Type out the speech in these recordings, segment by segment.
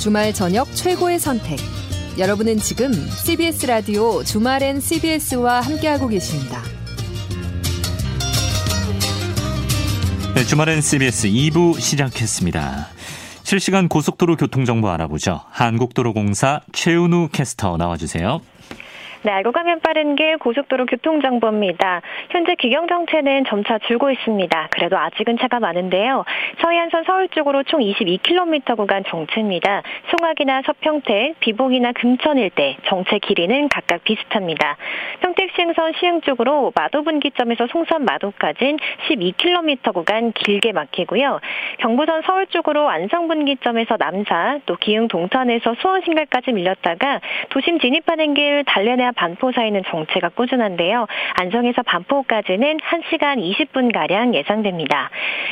주말 저녁 최고의 선택. 여러분은 지금 CBS 라디오 주말엔 CBS와 함께하고 계십니다. 네, 주말엔 CBS 2부 시작했습니다. 실시간 고속도로 교통정보 알아보죠. 한국도로공사 최은우 캐스터 나와주세요. 네, 알고 가면 빠른 길 고속도로 교통정보입니다. 현재 기경 정체는 점차 줄고 있습니다. 그래도 아직은 차가 많은데요. 서해안선 서울 쪽으로 총 22km 구간 정체입니다. 송악이나 서평택, 비봉이나 금천 일대 정체 길이는 각각 비슷합니다. 평택 시흥선 시흥 쪽으로 마도 분기점에서 송산 마도까지는 12km 구간 길게 막히고요. 경부선 서울 쪽으로 안성 분기점에서 남사, 또 기흥 동탄에서 수원 신갈까지 밀렸다가 도심 진입하는 길 달래내 반포 사이는 정체가 꾸준한데요. 안성에서 반포까지는 1시간 20분가량 예상됩니다.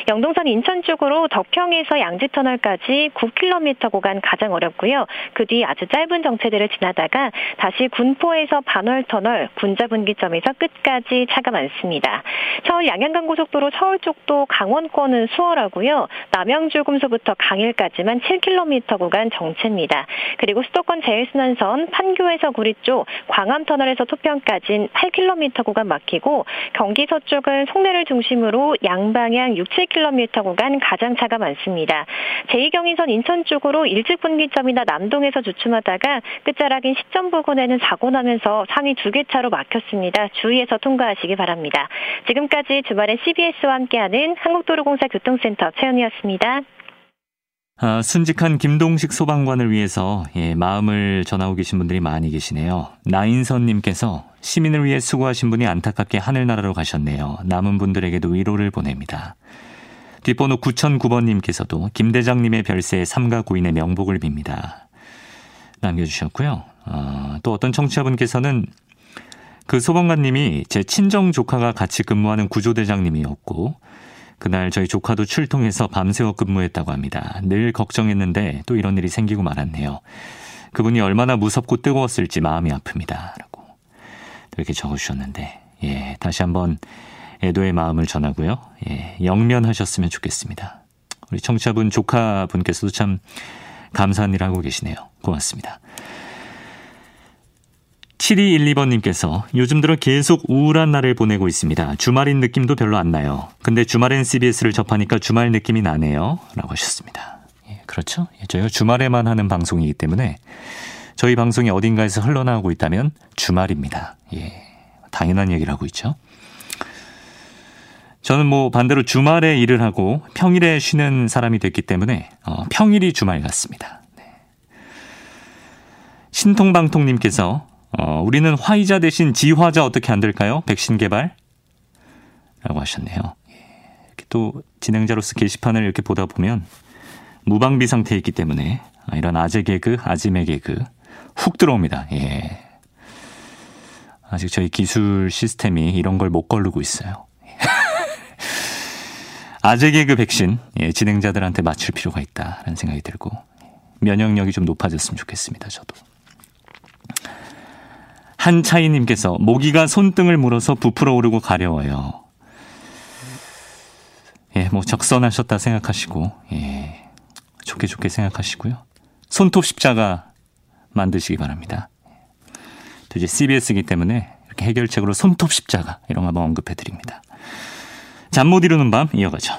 영동선 인천 쪽으로 덕평에서 양지터널까지 9km 구간 가장 어렵고요. 그 뒤 아주 짧은 정체들을 지나다가 다시 군포에서 반월터널, 군자분기점에서 끝까지 차가 많습니다. 서울 양양간고속도로 서울 쪽도 강원권은 수월하고요. 남양주금소부터 강일까지만 7km 구간 정체입니다. 그리고 수도권 제일순환선 판교에서 구리 쪽 광 광암터널에서 토평까지는 8km 구간 막히고 경기 서쪽은 송내를 중심으로 양방향 6, 7km 구간 가장 차가 많습니다. 제2경인선 인천 쪽으로 일찍분기점이나 남동에서 주춤하다가 끝자락인 시점 부근에는 사고 나면서 상위 두 개 차로 막혔습니다. 주의해서 통과하시기 바랍니다. 지금까지 주말에 CBS와 함께하는 한국도로공사 교통센터 최연이었습니다. 아, 순직한 김동식 소방관을 위해서 예, 마음을 전하고 계신 분들이 많이 계시네요. 나인선님께서 시민을 위해 수고하신 분이 안타깝게 하늘나라로 가셨네요. 남은 분들에게도 위로를 보냅니다. 뒷번호 9009번님께서도 김 대장님의 별세에 삼가 고인의 명복을 빕니다. 남겨주셨고요. 어, 또 어떤 청취자분께서는 그 소방관님이 제 친정 조카가 같이 근무하는 구조대장님이었고 그날 저희 조카도 출동해서 밤새워 근무했다고 합니다. 늘 걱정했는데 또 이런 일이 생기고 말았네요. 그분이 얼마나 무섭고 뜨거웠을지 마음이 아픕니다. 라고 이렇게 적어주셨는데, 예, 다시 한번 애도의 마음을 전하고요. 예, 영면하셨으면 좋겠습니다. 우리 청취자분 조카분께서도 참 감사한 일 하고 계시네요. 고맙습니다. 7212번님께서 요즘 들어 계속 우울한 날을 보내고 있습니다. 주말인 느낌도 별로 안 나요. 근데 주말엔 CBS를 접하니까 주말 느낌이 나네요. 라고 하셨습니다. 예, 그렇죠. 예, 저희가 주말에만 하는 방송이기 때문에 저희 방송이 어딘가에서 흘러나오고 있다면 주말입니다. 예, 당연한 얘기를 하고 있죠. 저는 뭐 반대로 주말에 일을 하고 평일에 쉬는 사람이 됐기 때문에 어, 평일이 주말 같습니다. 네. 신통방통님께서 어, 우리는 화이자 대신 지화자 어떻게 안 될까요? 백신 개발? 라고 하셨네요. 예, 이렇게 또 진행자로서 게시판을 이렇게 보다 보면 무방비 상태에 있기 때문에 아, 이런 아재 개그, 아지매 개그 훅 들어옵니다. 예. 아직 저희 기술 시스템이 이런 걸 못 걸르고 있어요. 아재 개그 백신 예, 진행자들한테 맞출 필요가 있다라는 생각이 들고 면역력이 좀 높아졌으면 좋겠습니다. 저도. 한차이님께서 모기가 손등을 물어서 부풀어 오르고 가려워요. 예, 뭐 적선하셨다 생각하시고, 예, 좋게 좋게 생각하시고요. 손톱 십자가 만드시기 바랍니다. 또 이제 CBS이기 때문에 이렇게 해결책으로 손톱 십자가 이런 거 한번 언급해 드립니다. 잠 못 이루는 밤 이어가죠.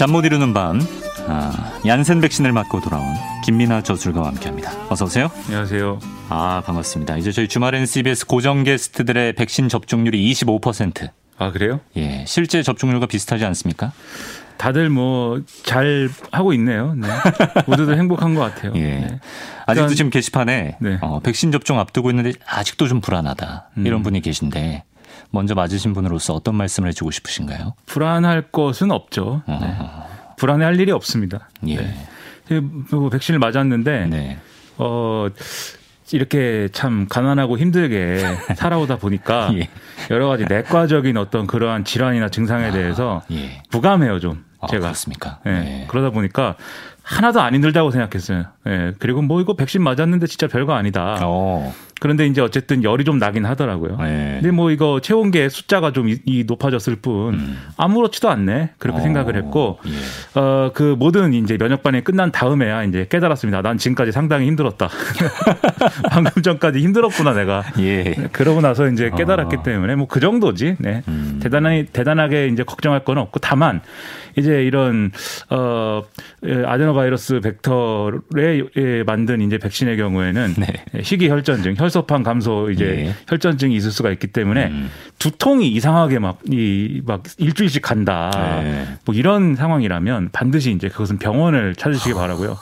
잠 못 이루는 밤 아, 얀센 백신을 맞고 돌아온 김민아 저술가와 함께합니다. 어서 오세요. 안녕하세요. 아 반갑습니다. 이제 저희 주말엔 CBS 고정 게스트들의 백신 접종률이 25%. 아 그래요? 예, 실제 접종률과 비슷하지 않습니까? 다들 뭐 잘 하고 있네요. 네. 모두들 행복한 것 같아요. 예. 네. 아직도 그러니까, 지금 게시판에 네. 어, 백신 접종 앞두고 있는데 아직도 좀 불안하다 이런 음. 분이 계신데 먼저 맞으신 분으로서 어떤 말씀을 해주고 싶으신가요? 불안할 것은 없죠. 네. 불안해할 일이 없습니다. 예. 네. 뭐 백신을 맞았는데 네. 어 이렇게 참 가난하고 힘들게 살아오다 보니까 예. 여러 가지 내과적인 어떤 그러한 질환이나 증상에 아, 대해서 예. 부감해요 좀. 아, 제가 그렇습니까? 예. 네. 그러다 보니까 하나도 안 힘들다고 생각했어요. 예. 그리고 뭐 이거 백신 맞았는데 진짜 별거 아니다. 어. 그런데 이제 어쨌든 열이 좀 나긴 하더라고요. 네. 근데 뭐 이거 체온계 숫자가 좀 이, 높아졌을 뿐 음. 아무렇지도 않네 그렇게 어. 생각을 했고 예. 어그 모든 이제 면역 반응이 끝난 다음에야 이제 깨달았습니다. 난 지금까지 상당히 힘들었다. 방금 전까지 힘들었구나 내가. 예. 그러고 나서 이제 깨달았기 어. 때문에 뭐 그 정도지. 네. 음. 대단하게 대단하게 이제 걱정할 건 없고 다만 이제 이런 어 예, 아데노 바이러스 벡터에 만든 이제 백신의 경우에는 네. 희귀 혈전증, 혈소판 감소 이제 네. 혈전증이 있을 수가 있기 때문에 음. 두통이 이상하게 막 이막 일주일씩 간다. 네. 뭐 이런 상황이라면 반드시 이제 그것은 병원을 찾으시기 바라고요.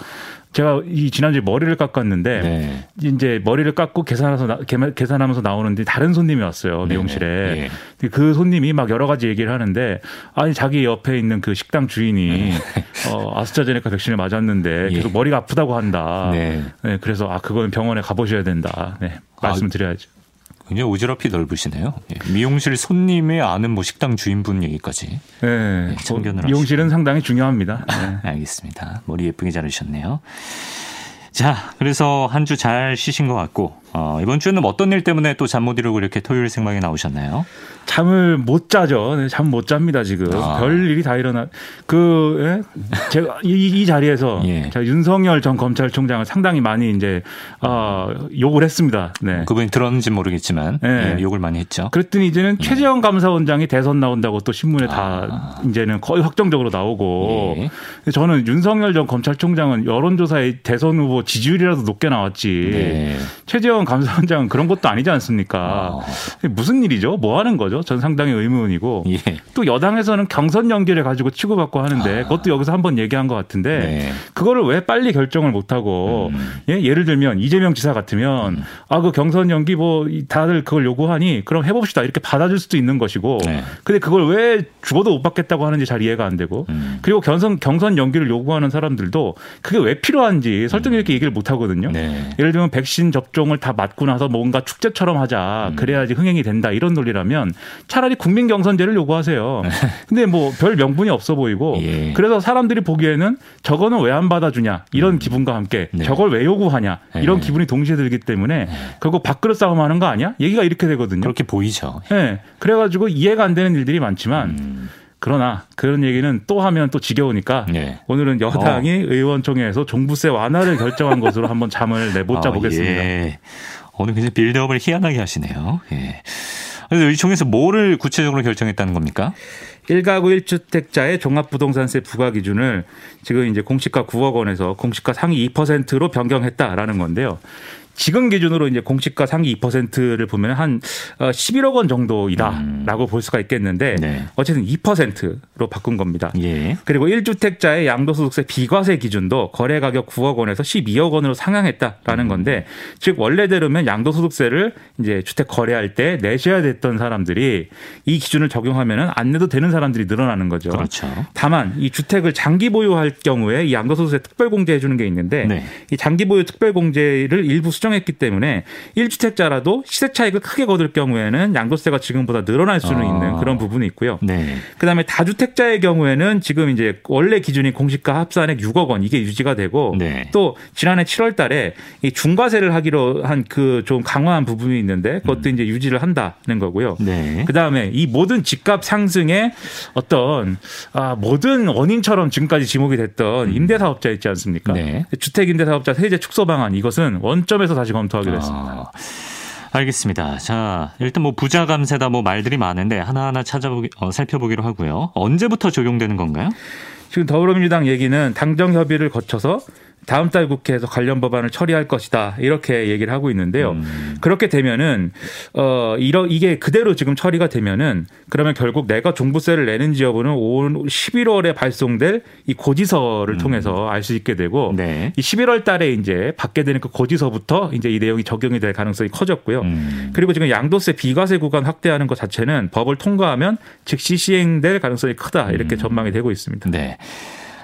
제가 이 지난주에 머리를 깎았는데 네. 이제 머리를 깎고 계산해서 나, 계산하면서 나오는데 다른 손님이 왔어요 네. 미용실에 네. 그 손님이 막 여러 가지 얘기를 하는데 아니 자기 옆에 있는 그 식당 주인이 네. 어, 아스트라제네카 백신을 맞았는데 예. 계속 머리가 아프다고 한다. 네. 네. 그래서 아 그거는 병원에 가보셔야 된다. 네. 말씀드려야죠. 굉장히 오지랖이 넓으시네요. 예. 미용실 손님의 아는 뭐 식당 주인분 얘기까지. 네. 예, 참견을 미용실은 하시고. 상당히 중요합니다. 네. 알겠습니다. 머리 예쁘게 자르셨네요. 자, 그래서 한 주 잘 쉬신 것 같고 어, 이번 주는 어떤 일 때문에 또 잠 못 이루고 이렇게 토요일 생방에 나오셨나요? 잠을 못 자죠. 네, 잠못 잡니다 지금. 아. 별 일이 다 일어나. 그 예? 제가 이, 이 자리에서 예. 제가 윤석열 전 검찰총장을 상당히 많이 이제 어, 욕을 했습니다. 네. 그분이 들었는지 모르겠지만 네. 예, 욕을 많이 했죠. 그랬더니 이제는 예. 최재형 감사원장이 대선 나온다고 또 신문에 아. 다 이제는 거의 확정적으로 나오고 예. 저는 윤석열 전 검찰총장은 여론조사에 대선 후보 지지율이라도 높게 나왔지. 네. 최재형 감사원장은 그런 것도 아니지 않습니까? 어. 무슨 일이죠? 뭐 하는 거죠? 전 상당히 의문이고 예. 또 여당에서는 경선 연기를 가지고 치고받고 하는데 아. 그것도 여기서 한번 얘기한 것 같은데 네. 그거를 왜 빨리 결정을 못 하고 음. 예? 예를 들면 이재명 지사 같으면 음. 아그 경선 연기 뭐 다들 그걸 요구하니 그럼 해봅시다 이렇게 받아줄 수도 있는 것이고 네. 근데 그걸 왜 죽어도 못 받겠다고 하는지 잘 이해가 안 되고 음. 그리고 경선 경선 연기를 요구하는 사람들도 그게 왜 필요한지 설득 있게 얘기를 못 하거든요. 네. 예를 들면 백신 접종을 다 맞고 나서 뭔가 축제처럼 하자 음. 그래야지 흥행이 된다 이런 논리라면 차라리 국민 경선제를 요구하세요. 네. 근데 뭐 별 명분이 없어 보이고 예. 그래서 사람들이 보기에는 저거는 왜 안 받아주냐 이런 음. 기분과 함께 네. 저걸 왜 요구하냐 이런 네. 기분이 동시에 들기 때문에 네. 결국 밥그릇 싸움하는 거 아니야? 얘기가 이렇게 되거든요. 그렇게 보이죠. 네. 그래가지고 이해가 안 되는 일들이 많지만. 음. 그러나 그런 얘기는 또 하면 또 지겨우니까 네. 오늘은 여당이 어. 의원총회에서 종부세 완화를 결정한 것으로 한번 잠을 내보자 아, 보겠습니다. 예. 오늘 굉장히 빌드업을 희한하게 하시네요. 예. 그래서 의총에서 뭐를 구체적으로 결정했다는 겁니까? 1가구 1주택자의 종합부동산세 부과 기준을 지금 이제 공시가 9억 원에서 공시가 상위 2%로 변경했다라는 건데요. 지금 기준으로 이제 공시가 상위 2%를 보면 한 11억 어, 원 정도이다라고 음. 볼 수가 있겠는데 네. 어쨌든 2%로 바꾼 겁니다. 예. 그리고 1주택자의 양도소득세 비과세 기준도 거래 가격 9억 원에서 12억 원으로 상향했다라는 음. 건데 즉 원래대로면 양도소득세를 이제 주택 거래할 때 내셔야 됐던 사람들이 이 기준을 적용하면은 안 내도 되는 사람들이 늘어나는 거죠. 그렇죠. 다만 이 주택을 장기 보유할 경우에 이 양도소득세 특별공제해 주는 게 있는데 네. 이 장기 보유 특별공제를 일부 수정 설정했기 때문에 1주택자라도 시세 차익을 크게 거둘 경우에는 양도세가 지금보다 늘어날 수는 아. 있는 그런 부분이 있고요. 네. 그다음에 다주택자의 경우에는 지금 이제 원래 기준이 공시가 합산액 6억 원 이게 유지가 되고 네. 또 지난해 7월 달에 이 중과세를 하기로 한 그 좀 강화한 부분이 있는데 그것도 음. 이제 유지를 한다는 거고요. 네. 그다음에 이 모든 집값 상승의 어떤 아 모든 원인처럼 지금까지 지목이 됐던 음. 임대사업자 있지 않습니까? 네. 주택임대사업자 세제 축소 방안 이것은 원점에서 다시 검토하기로 아. 했습니다. 알겠습니다. 자, 일단 뭐 부자 감세다 뭐 말들이 많은데 하나하나 찾아보기 어, 살펴보기로 하고요. 언제부터 적용되는 건가요? 지금 더불어민주당 얘기는 당정 협의를 거쳐서 다음 달 국회에서 관련 법안을 처리할 것이다 이렇게 얘기를 하고 있는데요. 음. 그렇게 되면은 어 이러 이게 그대로 지금 처리가 되면은 그러면 결국 내가 종부세를 내는지 여부는 올 11월에 발송될 이 고지서를 음. 통해서 알 수 있게 되고 네. 이 11월 달에 이제 받게 되는 그 고지서부터 이제 이 내용이 적용이 될 가능성이 커졌고요. 음. 그리고 지금 양도세 비과세 구간 확대하는 것 자체는 법을 통과하면 즉시 시행될 가능성이 크다 이렇게 음. 전망이 되고 있습니다. 네.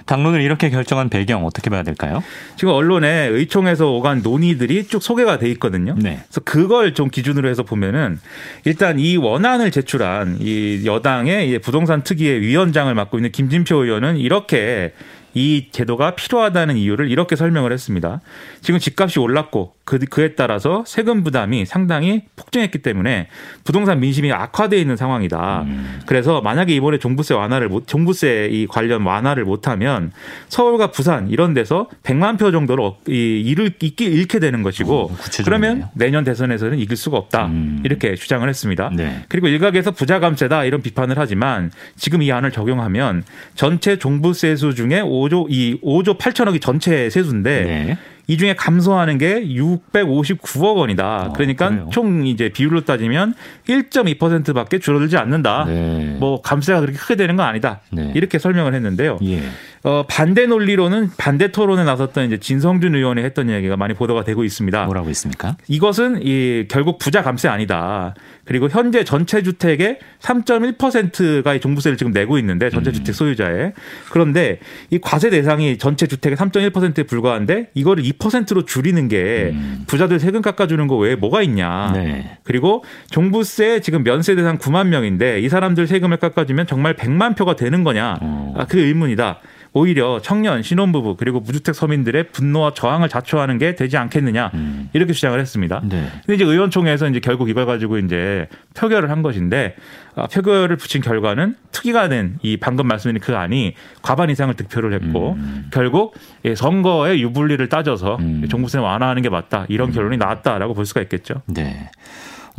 당론을 이렇게 결정한 배경 어떻게 봐야 될까요? 지금 언론에 의총에서 오간 논의들이 쭉 소개가 돼 있거든요. 네. 그래서 그걸 좀 기준으로 해서 보면은 일단 이 원안을 제출한 이 여당의 부동산 특위의 위원장을 맡고 있는 김진표 의원은 이렇게 이 제도가 필요하다는 이유를 이렇게 설명을 했습니다. 지금 집값이 올랐고 그, 그에 따라서 세금 부담이 상당히 폭증했기 때문에 부동산 민심이 악화되어 있는 상황이다. 음. 그래서 만약에 이번에 종부세 완화를 못, 종부세 이 관련 완화를 못하면 서울과 부산 이런 데서 100만 표 정도로 이 일을 잃게, 잃게 되는 것이고 어, 그러면 내년 대선에서는 이길 수가 없다. 음. 이렇게 주장을 했습니다. 네. 그리고 일각에서 부자 감세다 이런 비판을 하지만 지금 이 안을 적용하면 전체 종부세 수 중에 5조 이 5조 8천억이 전체 세수인데 네. 이 중에 감소하는 게 659억 원이다. 아, 그러니까 그래요? 총 이제 비율로 따지면 1.2%밖에 줄어들지 않는다. 네. 뭐 감세가 그렇게 크게 되는 건 아니다. 네. 이렇게 설명을 했는데요. 예. 어, 반대 논리로는 반대 토론에 나섰던 이제 진성준 의원이 했던 이야기가 많이 보도가 되고 있습니다. 뭐라고 있습니까? 이것은 이 결국 부자 감세 아니다. 그리고 현재 전체 주택의 3.1%가 종부세를 지금 내고 있는데 전체 음. 주택 소유자의 그런데 이 과세 대상이 전체 주택의 3.1%에 불과한데 이거를 2%로 줄이는 게 음. 부자들 세금 깎아주는 거 외에 뭐가 있냐. 네. 그리고 종부세 지금 면세 대상 9만 명인데 이 사람들 세금을 깎아주면 정말 100만 표가 되는 거냐. 어. 아, 그 의문이다. 오히려 청년, 신혼부부 그리고 무주택 서민들의 분노와 저항을 자초하는 게 되지 않겠느냐 음. 이렇게 주장을 했습니다. 네. 근데 이제 의원총회에서 이제 결국 이걸 가지고 이제 표결을 한 것인데 아, 표결을 붙인 결과는 특이가 된 이 방금 말씀드린 그 안이 과반 이상을 득표를 했고 음. 결국 선거의 유불리를 따져서 음. 종부세 완화하는 게 맞다 이런 음. 결론이 나왔다라고 볼 수가 있겠죠. 네.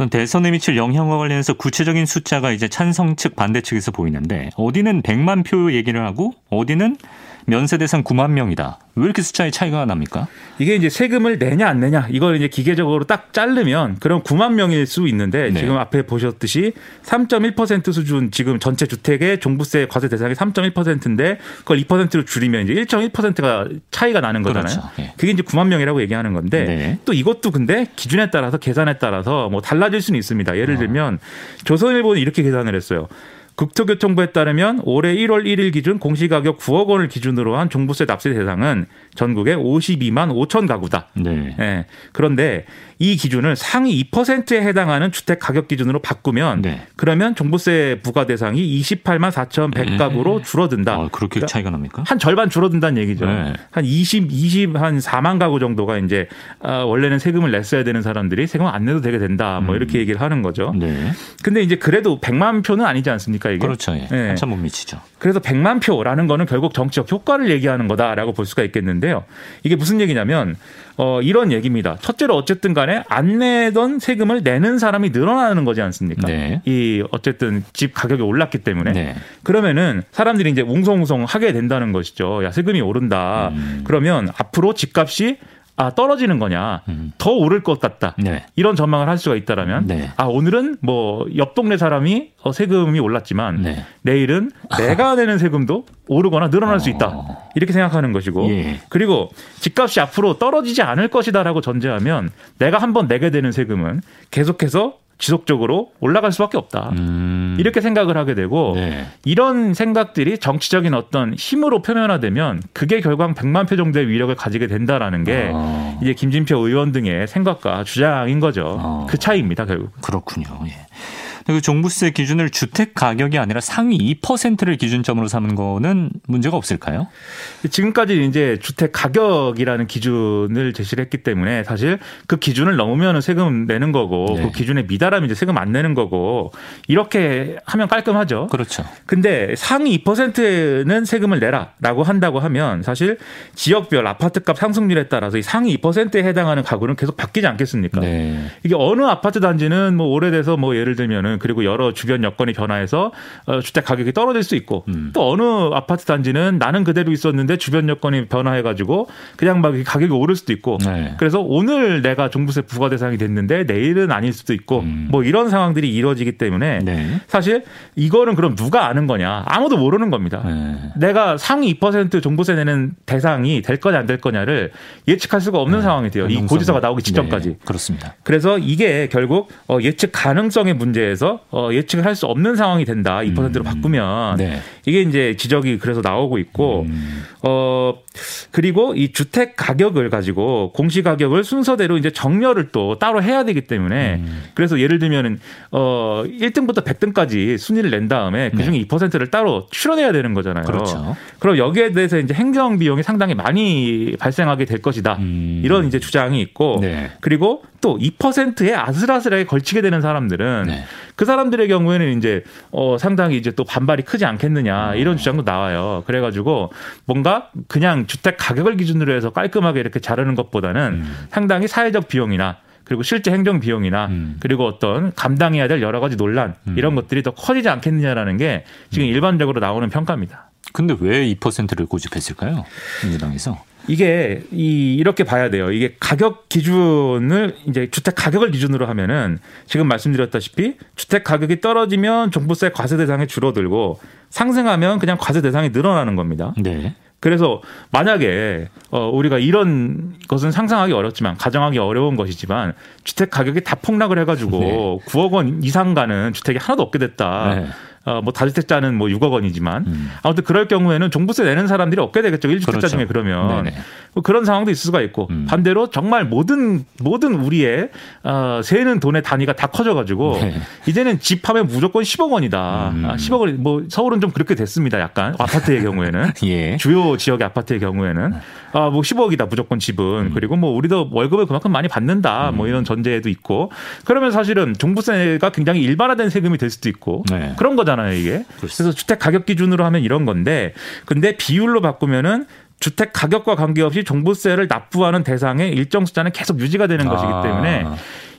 대선에 미칠 영향과 관련해서 구체적인 숫자가 이제 찬성 측 반대 측에서 보이는데 어디는 100만 표 얘기를 하고 어디는 면세 대상 9만 명이다. 왜 이렇게 숫자의 차이가 납니까? 이게 이제 세금을 내냐 안 내냐 이걸 이제 기계적으로 딱 자르면 그럼 9만 명일 수 있는데 네. 지금 앞에 보셨듯이 3.1% 수준 지금 전체 주택의 종부세 과세 대상이 3.1%인데 그걸 2%로 줄이면 이제 1.1%가 차이가 나는 거잖아요. 그렇죠. 네. 그게 이제 9만 명이라고 얘기하는 건데 네. 또 이것도 근데 기준에 따라서 계산에 따라서 뭐 달라질 수는 있습니다. 예를 어. 들면 조선일보는 이렇게 계산을 했어요. 국토교통부에 따르면 올해 1월 1일 기준 공시가격 9억 원을 기준으로 한 종부세 납세 대상은 전국에 52만 5천 가구다. 네. 네. 그런데 이 기준을 상위 2%에 해당하는 주택 가격 기준으로 바꾸면 네. 그러면 종부세 부과 대상이 28만 4천 100가구로 줄어든다. 아, 그렇게 그러니까 차이가 납니까? 한 절반 줄어든다는 얘기죠. 네. 한 20, 20, 한 4만 가구 정도가 이제 아, 원래는 세금을 냈어야 되는 사람들이 세금 안 내도 되게 된다. 뭐 음. 이렇게 얘기를 하는 거죠. 네. 근데 이제 그래도 100만 표는 아니지 않습니까 이게? 그렇죠. 예. 네. 한참 못 미치죠. 그래서 100만 표라는 거는 결국 정치적 효과를 얘기하는 거다라고 볼 수가 있겠는데요. 이게 무슨 얘기냐면 어, 이런 얘기입니다. 첫째로 어쨌든 간에 안 내던 세금을 내는 사람이 늘어나는 거지 않습니까? 네. 이 어쨌든 집 가격이 올랐기 때문에. 네. 그러면은 사람들이 이제 웅성웅성 하게 된다는 것이죠. 야, 세금이 오른다. 음. 그러면 앞으로 집값이 아 떨어지는 거냐 음. 더 오를 것 같다 네. 이런 전망을 할 수가 있다라면 네. 아 오늘은 뭐 옆 동네 사람이 어, 세금이 올랐지만 네. 내일은 내가 내는 세금도 오르거나 늘어날 어. 수 있다 어. 이렇게 생각하는 것이고 예. 그리고 집값이 앞으로 떨어지지 않을 것이다라고 전제하면 내가 한번 내게 되는 세금은 계속해서 지속적으로 올라갈 수밖에 없다. 음. 이렇게 생각을 하게 되고 네. 이런 생각들이 정치적인 어떤 힘으로 표면화되면 그게 결국 100만 표 정도의 위력을 가지게 된다라는 게 어. 이제 김진표 의원 등의 생각과 주장인 거죠. 어. 그 차이입니다, 결국. 그렇군요. 예. 그 종부세 기준을 주택 가격이 아니라 상위 2%를 기준점으로 삼은 거는 문제가 없을까요? 지금까지 이제 주택 가격이라는 기준을 제시를 했기 때문에 사실 그 기준을 넘으면 세금 내는 거고 네. 그 기준에 미달하면 이제 세금 안 내는 거고 이렇게 하면 깔끔하죠. 그렇죠. 근데 상위 2%는 세금을 내라라고 한다고 하면 사실 지역별 아파트값 상승률에 따라서 이 상위 2%에 해당하는 가구는 계속 바뀌지 않겠습니까? 네. 이게 어느 아파트 단지는 뭐 오래돼서 뭐 예를 들면은 그리고 여러 주변 여건이 변화해서 어, 주택 가격이 떨어질 수 있고 음. 또 어느 아파트 단지는 나는 그대로 있었는데 주변 여건이 변화해가지고 그냥 막 가격이 오를 수도 있고 네. 그래서 오늘 내가 종부세 부과 대상이 됐는데 내일은 아닐 수도 있고 음. 뭐 이런 상황들이 이루어지기 때문에 네. 사실 이거는 그럼 누가 아는 거냐 아무도 모르는 겁니다. 네. 내가 상위 2% 종부세 내는 대상이 될 거냐 안 될 거냐를 예측할 수가 없는 네. 상황이 돼요. 이 고지서가 나오기 직전까지. 네. 그렇습니다. 그래서 이게 결국 어, 예측 가능성의 문제에서 대해서 어, 예측을 할 수 없는 상황이 된다. 2%로 음. 바꾸면 네. 이게 이제 지적이 그래서 나오고 있고 음. 어 그리고 이 주택 가격을 가지고 공시 가격을 순서대로 이제 정렬을 또 따로 해야 되기 때문에 음. 그래서 예를 들면은 어 1등부터 100등까지 순위를 낸 다음에 그중에 네. 2%를 따로 출원해야 되는 거잖아요. 그렇죠. 그럼 여기에 대해서 이제 행정 비용이 상당히 많이 발생하게 될 것이다. 음. 이런 이제 주장이 있고 네. 그리고 또 2%에 아슬아슬하게 걸치게 되는 사람들은 네. 그 사람들의 경우에는 이제 어 상당히 이제 또 반발이 크지 않겠느냐 음. 이런 주장도 나와요. 그래 가지고 뭔가 그냥 주택 가격을 기준으로 해서 깔끔하게 이렇게 자르는 것보다는 음. 상당히 사회적 비용이나 그리고 실제 행정 비용이나 음. 그리고 어떤 감당해야 될 여러 가지 논란 음. 이런 것들이 더 커지지 않겠느냐라는 게 지금 음. 일반적으로 나오는 평가입니다. 근데 왜 2%를 고집했을까요? 민주당에서? 이게 이 이렇게 봐야 돼요. 이게 가격 기준을 이제 주택 가격을 기준으로 하면은 지금 말씀드렸다시피 주택 가격이 떨어지면 종부세 과세 대상이 줄어들고 상승하면 그냥 과세 대상이 늘어나는 겁니다. 네. 그래서 만약에 어 우리가 이런 것은 상상하기 어렵지만 가정하기 어려운 것이지만 주택 가격이 다 폭락을 해가지고 네. 9억 원 이상 가는 주택이 하나도 없게 됐다. 네. 어, 뭐 다주택자는 뭐 6억 원이지만 음. 아무튼 그럴 경우에는 종부세 내는 사람들이 없게 되겠죠. 1주택자 그렇죠. 중에 그러면 뭐 그런 상황도 있을 수가 있고 음. 반대로 정말 모든 모든 우리의 어, 세는 돈의 단위가 다 커져가지고 네. 이제는 집하면 무조건 10억 원이다. 음. 아, 10억 원. 뭐 서울은 좀 그렇게 됐습니다. 약간 아파트의 경우에는 예. 주요 지역의 아파트의 경우에는 아, 뭐 10억이다 무조건 집은 음. 그리고 뭐 우리도 월급을 그만큼 많이 받는다. 뭐 음. 이런 전제도 있고 그러면 사실은 종부세가 굉장히 일반화된 세금이 될 수도 있고 네. 그런 거잖아요. 거잖아요, 이게. 그렇습니다. 그래서 주택 가격 기준으로 하면 이런 건데 근데 비율로 바꾸면은 주택 가격과 관계없이 종부세를 납부하는 대상의 일정 숫자는 계속 유지가 되는 아. 것이기 때문에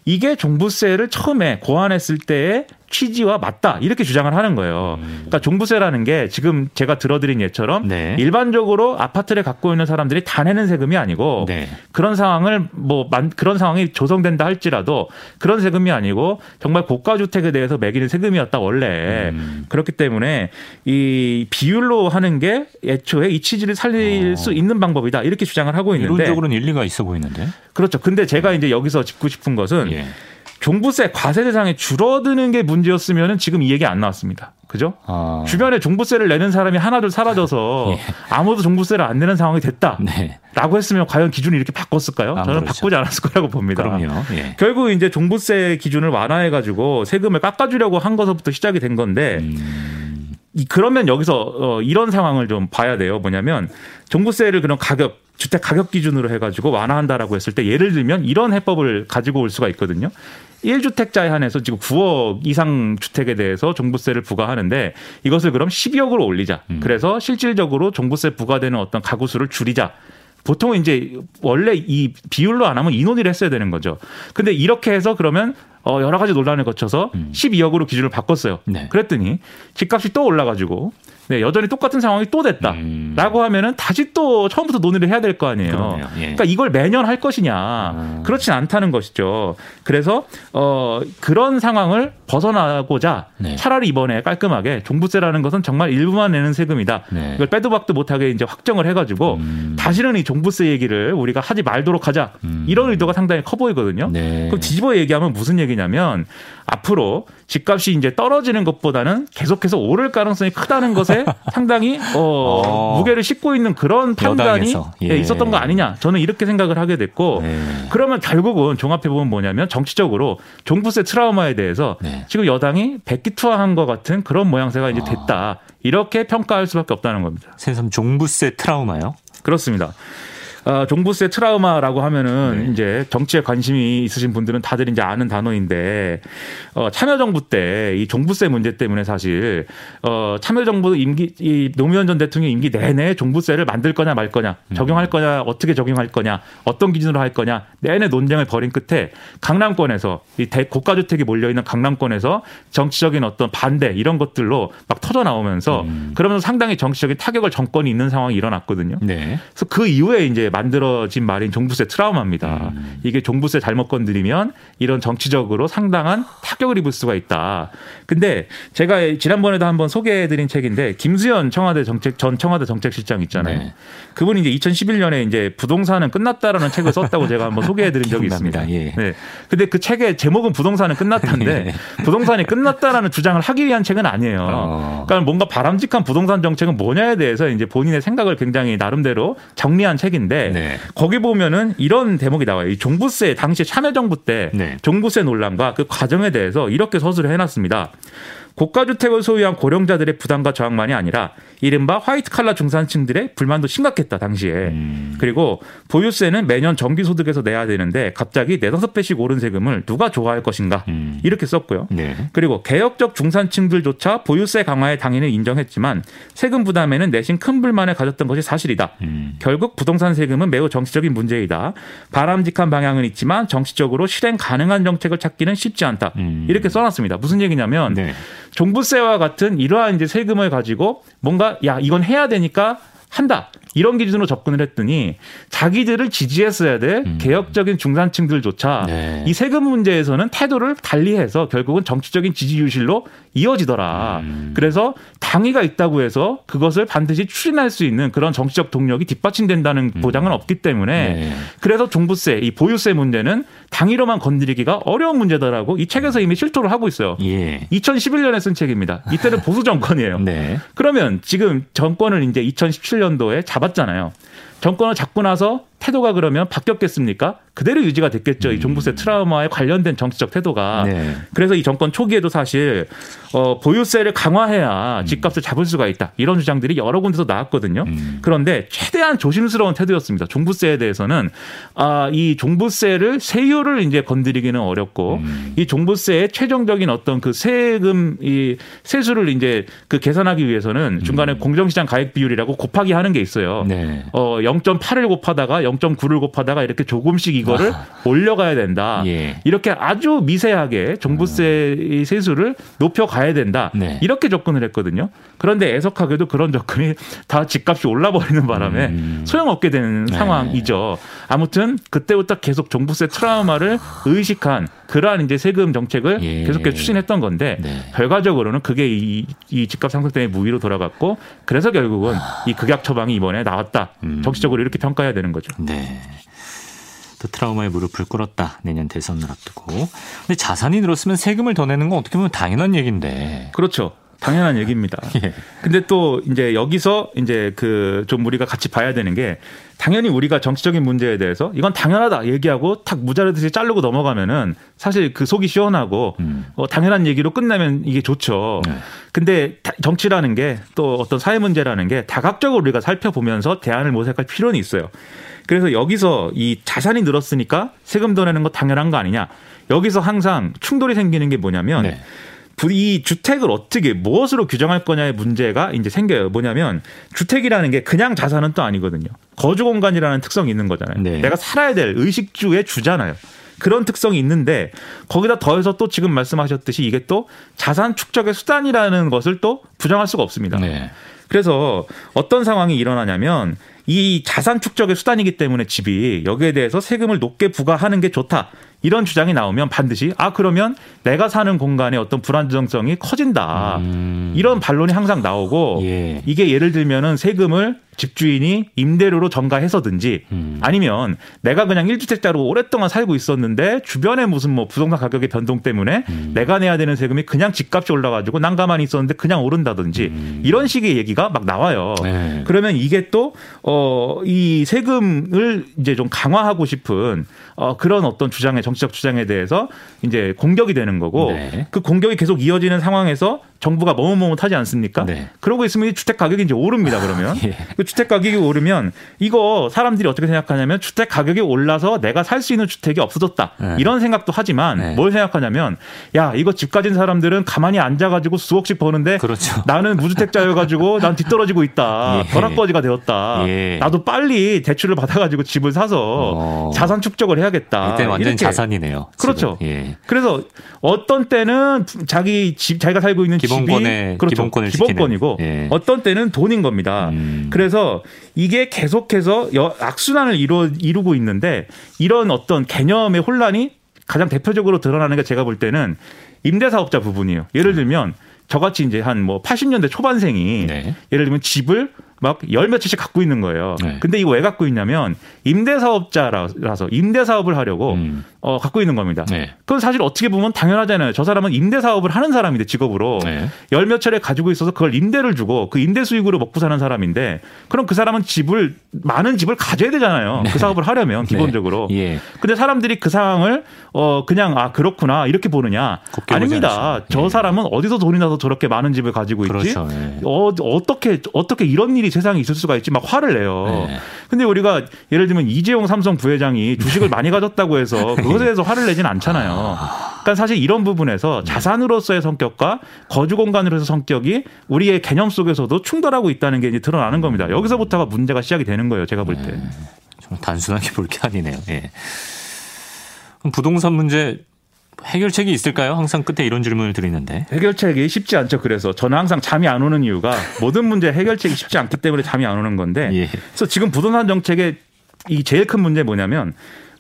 이게 종부세를 처음에 고안했을 때의 취지와 맞다 이렇게 주장을 하는 거예요. 음. 그러니까 종부세라는 게 지금 제가 들어드린 예처럼 네. 일반적으로 아파트를 갖고 있는 사람들이 다 내는 세금이 아니고 네. 그런 상황을 뭐 그런 상황이 조성된다 할지라도 그런 세금이 아니고 정말 고가 주택에 대해서 매기는 세금이었다 원래 음. 그렇기 때문에 이 비율로 하는 게 애초에 이 취지를 살릴 어. 수 있는 방법이다 이렇게 주장을 하고 있는데 이론적으로는 일리가 있어 보이는데 그렇죠. 근데 제가 이제 여기서 짚고 싶은 것은 예. 종부세 과세 대상이 줄어드는 게 문제였으면 지금 이 얘기 안 나왔습니다. 그죠? 아. 주변에 종부세를 내는 사람이 하나둘 사라져서 예. 아무도 종부세를 안 내는 상황이 됐다. 네. 라고 했으면 과연 기준을 이렇게 바꿨을까요? 아, 저는 그렇죠. 바꾸지 않았을 거라고 봅니다. 그럼요. 예. 결국 이제 종부세 기준을 완화해 가지고 세금을 깎아 주려고 한 것부터 시작이 된 건데 음. 그러면 여기서 어, 이런 상황을 좀 봐야 돼요. 뭐냐면 종부세를 그런 가격 주택 가격 기준으로 해가지고 완화한다라고 했을 때 예를 들면 이런 해법을 가지고 올 수가 있거든요. 1주택자에 한해서 지금 9억 이상 주택에 대해서 종부세를 부과하는데 이것을 그럼 12억으로 올리자. 음. 그래서 실질적으로 종부세 부과되는 어떤 가구 수를 줄이자. 보통은 이제 원래 이 비율로 안 하면 인원위를 했어야 되는 거죠. 근데 이렇게 해서 그러면 어 여러 가지 논란을 거쳐서 음. 12억으로 기준을 바꿨어요. 네. 그랬더니 집값이 또 올라가지고 네, 여전히 똑같은 상황이 또 됐다라고 음. 하면은 다시 또 처음부터 논의를 해야 될 거 아니에요. 예. 그러니까 이걸 매년 할 것이냐 음. 그렇진 않다는 것이죠. 그래서 어 그런 상황을 벗어나고자 네. 차라리 이번에 깔끔하게 종부세라는 것은 정말 일부만 내는 세금이다. 네. 이걸 빼도 박도 못하게 이제 확정을 해가지고 음. 다시는 이 종부세 얘기를 우리가 하지 말도록 하자 음. 이런 의도가 상당히 커 보이거든요. 네. 그럼 뒤집어 얘기하면 무슨 얘기냐면 앞으로 집값이 이제 떨어지는 것보다는 계속해서 오를 가능성이 크다는 것에 상당히 어, 어. 무게를 싣고 있는 그런 판단이 예. 예. 있었던 거 아니냐 저는 이렇게 생각을 하게 됐고 네. 그러면 결국은 종합해 보면 뭐냐면 정치적으로 종부세 트라우마에 대해서 네. 지금 여당이 백기투하한 것 같은 그런 모양새가 이제 됐다 이렇게 평가할 수밖에 없다는 겁니다. 새삼 종부세 트라우마요? 그렇습니다. 어, 종부세 트라우마라고 하면은 네. 이제 정치에 관심이 있으신 분들은 다들 이제 아는 단어인데 어, 참여정부 때 이 종부세 문제 때문에 사실 어, 참여정부 임기 이 노무현 전 대통령 임기 내내 종부세를 만들 거냐 말 거냐 음. 적용할 거냐 어떻게 적용할 거냐 어떤 기준으로 할 거냐 내내 논쟁을 벌인 끝에 강남권에서 이 대, 고가주택이 몰려 있는 강남권에서 정치적인 어떤 반대 이런 것들로 막 터져 나오면서 음. 그러면서 상당히 정치적인 타격을 정권이 있는 상황이 일어났거든요. 네. 그래서 그 이후에 이제 만들어진 말인 종부세 트라우마입니다. 음. 이게 종부세 잘못 건드리면 이런 정치적으로 상당한 타격을 입을 수가 있다. 근데 제가 지난번에도 한번 소개해드린 책인데 김수현 청와대 정책 전 청와대 정책실장 있잖아요. 네. 그분이 이제 2011년에 이제 부동산은 끝났다라는 책을 썼다고 제가 한번 소개해드린 적이 있습니다. 예. 네. 근데 그 책의 제목은 부동산은 끝났다인데 예. 부동산이 끝났다라는 주장을 하기 위한 책은 아니에요. 어. 그러니까 뭔가 바람직한 부동산 정책은 뭐냐에 대해서 이제 본인의 생각을 굉장히 나름대로 정리한 책인데 네. 거기 보면은 이런 대목이 나와요. 이 종부세 당시 참여정부 때 네. 종부세 논란과 그 과정에 대해서 이렇게 서술을 해놨습니다. 고가주택을 소유한 고령자들의 부담과 저항만이 아니라 이른바 화이트 칼라 중산층들의 불만도 심각했다 당시에. 음. 그리고 보유세는 매년 정기 소득에서 내야 되는데 갑자기 네다섯 배씩 오른 세금을 누가 좋아할 것인가 음. 이렇게 썼고요. 네. 그리고 개혁적 중산층들조차 보유세 강화의 당인을 인정했지만 세금 부담에는 내심 큰 불만을 가졌던 것이 사실이다. 음. 결국 부동산 세금은 매우 정치적인 문제이다. 바람직한 방향은 있지만 정치적으로 실행 가능한 정책을 찾기는 쉽지 않다. 음. 이렇게 써놨습니다. 무슨 얘기냐면 네. 종부세와 같은 이러한 이제 세금을 가지고 뭔가 야 이건 해야 되니까 한다. 이런 기준으로 접근을 했더니 자기들을 지지했어야 될 음. 개혁적인 중산층들조차 네. 이 세금 문제에서는 태도를 달리해서 결국은 정치적인 지지 유실로 이어지더라. 음. 그래서 당위가 있다고 해서 그것을 반드시 추진할 수 있는 그런 정치적 동력이 뒷받침된다는 음. 보장은 없기 때문에 네. 그래서 종부세, 이 보유세 문제는 당위로만 건드리기가 어려운 문제다라고 이 책에서 이미 실토를 하고 있어요. 예. 2011년에 쓴 책입니다. 이때는 보수 정권이에요. 네. 그러면 지금 정권을 이제 2017년도에 잡 았잖아요. 정권을 잡고 나서 태도가 그러면 바뀌었겠습니까? 그대로 유지가 됐겠죠. 음. 이 종부세 트라우마에 관련된 정치적 태도가. 네. 그래서 이 정권 초기에도 사실 어, 보유세를 강화해야 음. 집값을 잡을 수가 있다. 이런 주장들이 여러 군데서 나왔거든요. 음. 그런데 최대한 조심스러운 태도였습니다. 종부세에 대해서는 아, 이 종부세를 세율을 이제 건드리기는 어렵고 음. 이 종부세의 최종적인 어떤 그 세금 이 세수를 이제 그 계산하기 위해서는 중간에 음. 공정시장 가액 비율이라고 곱하기 하는 게 있어요. 네. 어, 0.8을 곱하다가 0.9를 곱하다가 이렇게 조금씩 이거를 아. 올려가야 된다. 예. 이렇게 아주 미세하게 종부세 세수를 높여가야 된다. 네. 이렇게 접근을 했거든요. 그런데 애석하게도 그런 접근이 다 집값이 올라버리는 바람에 음. 소용없게 되는 네. 상황이죠. 아무튼 그때부터 계속 종부세 트라우마를 의식한 그러한 이제 세금 정책을 예. 계속해서 추진했던 건데 네. 결과적으로는 그게 이, 이 집값 상승 때문에 무위로 돌아갔고 그래서 결국은 이 극약 처방이 이번에 나왔다. 음. 정치적으로 이렇게 평가해야 되는 거죠. 네. 또 트라우마에 무릎을 꿇었다. 내년 대선을 앞두고. 근데 자산이 늘었으면 세금을 더 내는 건 어떻게 보면 당연한 얘기인데. 그렇죠. 당연한 얘기입니다. 예. 근데 또 이제 여기서 이제 그 좀 우리가 같이 봐야 되는 게 당연히 우리가 정치적인 문제에 대해서 이건 당연하다 얘기하고 탁 무자르듯이 자르고 넘어가면은 사실 그 속이 시원하고 음. 어, 당연한 얘기로 끝나면 이게 좋죠. 네. 근데 정치라는 게 또 어떤 사회 문제라는 게 다각적으로 우리가 살펴보면서 대안을 모색할 필요는 있어요. 그래서 여기서 이 자산이 늘었으니까 세금 더 내는 거 당연한 거 아니냐. 여기서 항상 충돌이 생기는 게 뭐냐면 네. 이 주택을 어떻게 무엇으로 규정할 거냐의 문제가 이제 생겨요. 뭐냐면 주택이라는 게 그냥 자산은 또 아니거든요. 거주 공간이라는 특성이 있는 거잖아요. 네. 내가 살아야 될 의식주의 주잖아요. 그런 특성이 있는데 거기다 더해서 또 지금 말씀하셨듯이 이게 또 자산 축적의 수단이라는 것을 또 부정할 수가 없습니다. 네. 그래서 어떤 상황이 일어나냐면 이 자산 축적의 수단이기 때문에 집이 여기에 대해서 세금을 높게 부과하는 게 좋다. 이런 주장이 나오면 반드시 아 그러면 내가 사는 공간의 어떤 불안정성이 커진다. 음. 이런 반론이 항상 나오고 예. 이게 예를 들면은 세금을 집주인이 임대료로 전가해서든지 음. 아니면 내가 그냥 1주택자로 오랫동안 살고 있었는데 주변에 무슨 뭐 부동산 가격의 변동 때문에 음. 내가 내야 되는 세금이 그냥 집값이 올라가지고 난 가만히 있었는데 그냥 오른다든지 음. 이런 식의 얘기가 막 나와요. 네. 그러면 이게 또, 어, 이 세금을 이제 좀 강화하고 싶은 어, 그런 어떤 주장의 정치적 주장에 대해서 이제 공격이 되는 거고 네. 그 공격이 계속 이어지는 상황에서 정부가 머뭇머뭇하지 않습니까? 네. 그러고 있으면 주택 가격이 이제 오릅니다. 그러면 예. 그 주택 가격이 오르면 이거 사람들이 어떻게 생각하냐면 주택 가격이 올라서 내가 살 수 있는 주택이 없어졌다 네. 이런 생각도 하지만 네. 뭘 생각하냐면 야 이거 집 가진 사람들은 가만히 앉아가지고 수억씩 버는데 그렇죠. 나는 무주택자여가지고 난 뒤떨어지고 있다 예. 벼락거지가 되었다 예. 나도 빨리 대출을 받아가지고 집을 사서 어. 자산 축적을 해야 겠다. 이때 완전 이렇게. 자산이네요. 그렇죠. 예. 그래서 어떤 때는 자기 집 자기가 살고 있는 집 기본권의 그렇죠. 기본권을 기본권이고 예. 어떤 때는 돈인 겁니다. 음. 그래서 이게 계속해서 악순환을 이루, 이루고 있는데 이런 어떤 개념의 혼란이 가장 대표적으로 드러나는 게 제가 볼 때는 임대사업자 부분이에요. 예를 들면 저같이 이제 한 뭐 80년대 초반생이 네. 예를 들면 집을 막 열 며칠씩 갖고 있는 거예요. 네. 근데 이거 왜 갖고 있냐면 임대사업자라서 임대사업을 하려고 음. 어, 갖고 있는 겁니다. 네. 그건 사실 어떻게 보면 당연하잖아요. 저 사람은 임대사업을 하는 사람인데 직업으로 네. 열몇 차례 가지고 있어서 그걸 임대를 주고 그 임대 수익으로 먹고 사는 사람인데 그럼 그 사람은 집을 많은 집을 가져야 되잖아요. 네. 그 사업을 하려면 네. 기본적으로. 예. 근데 사람들이 그 상황을 어 그냥 아 그렇구나 이렇게 보느냐 아닙니다. 저 예. 사람은 어디서 돈이 나서 저렇게 많은 집을 가지고 있지? 그렇죠. 예. 어, 어떻게 어떻게 이런 일이 세상에 있을 수가 있지 막 화를 내요. 네. 근데 우리가 예를 들면 이재용 삼성 부회장이 주식을 많이 가졌다고 해서 그것에 대해서 화를 내진 않잖아요. 그러니까 사실 이런 부분에서 자산으로서의 성격과 거주 공간으로서 성격이 우리의 개념 속에서도 충돌하고 있다는 게 이제 드러나는 겁니다. 여기서부터가 문제가 시작이 되는 거예요. 제가 볼 때. 네. 좀 단순하게 볼 게 아니네요. 예. 부동산 문제 해결책이 있을까요? 항상 끝에 이런 질문을 드리는데. 해결책이 쉽지 않죠. 그래서 저는 항상 잠이 안 오는 이유가 모든 문제 해결책이 쉽지 않기 때문에 잠이 안 오는 건데. 예. 그래서 지금 부동산 정책의 이 제일 큰 문제 뭐냐면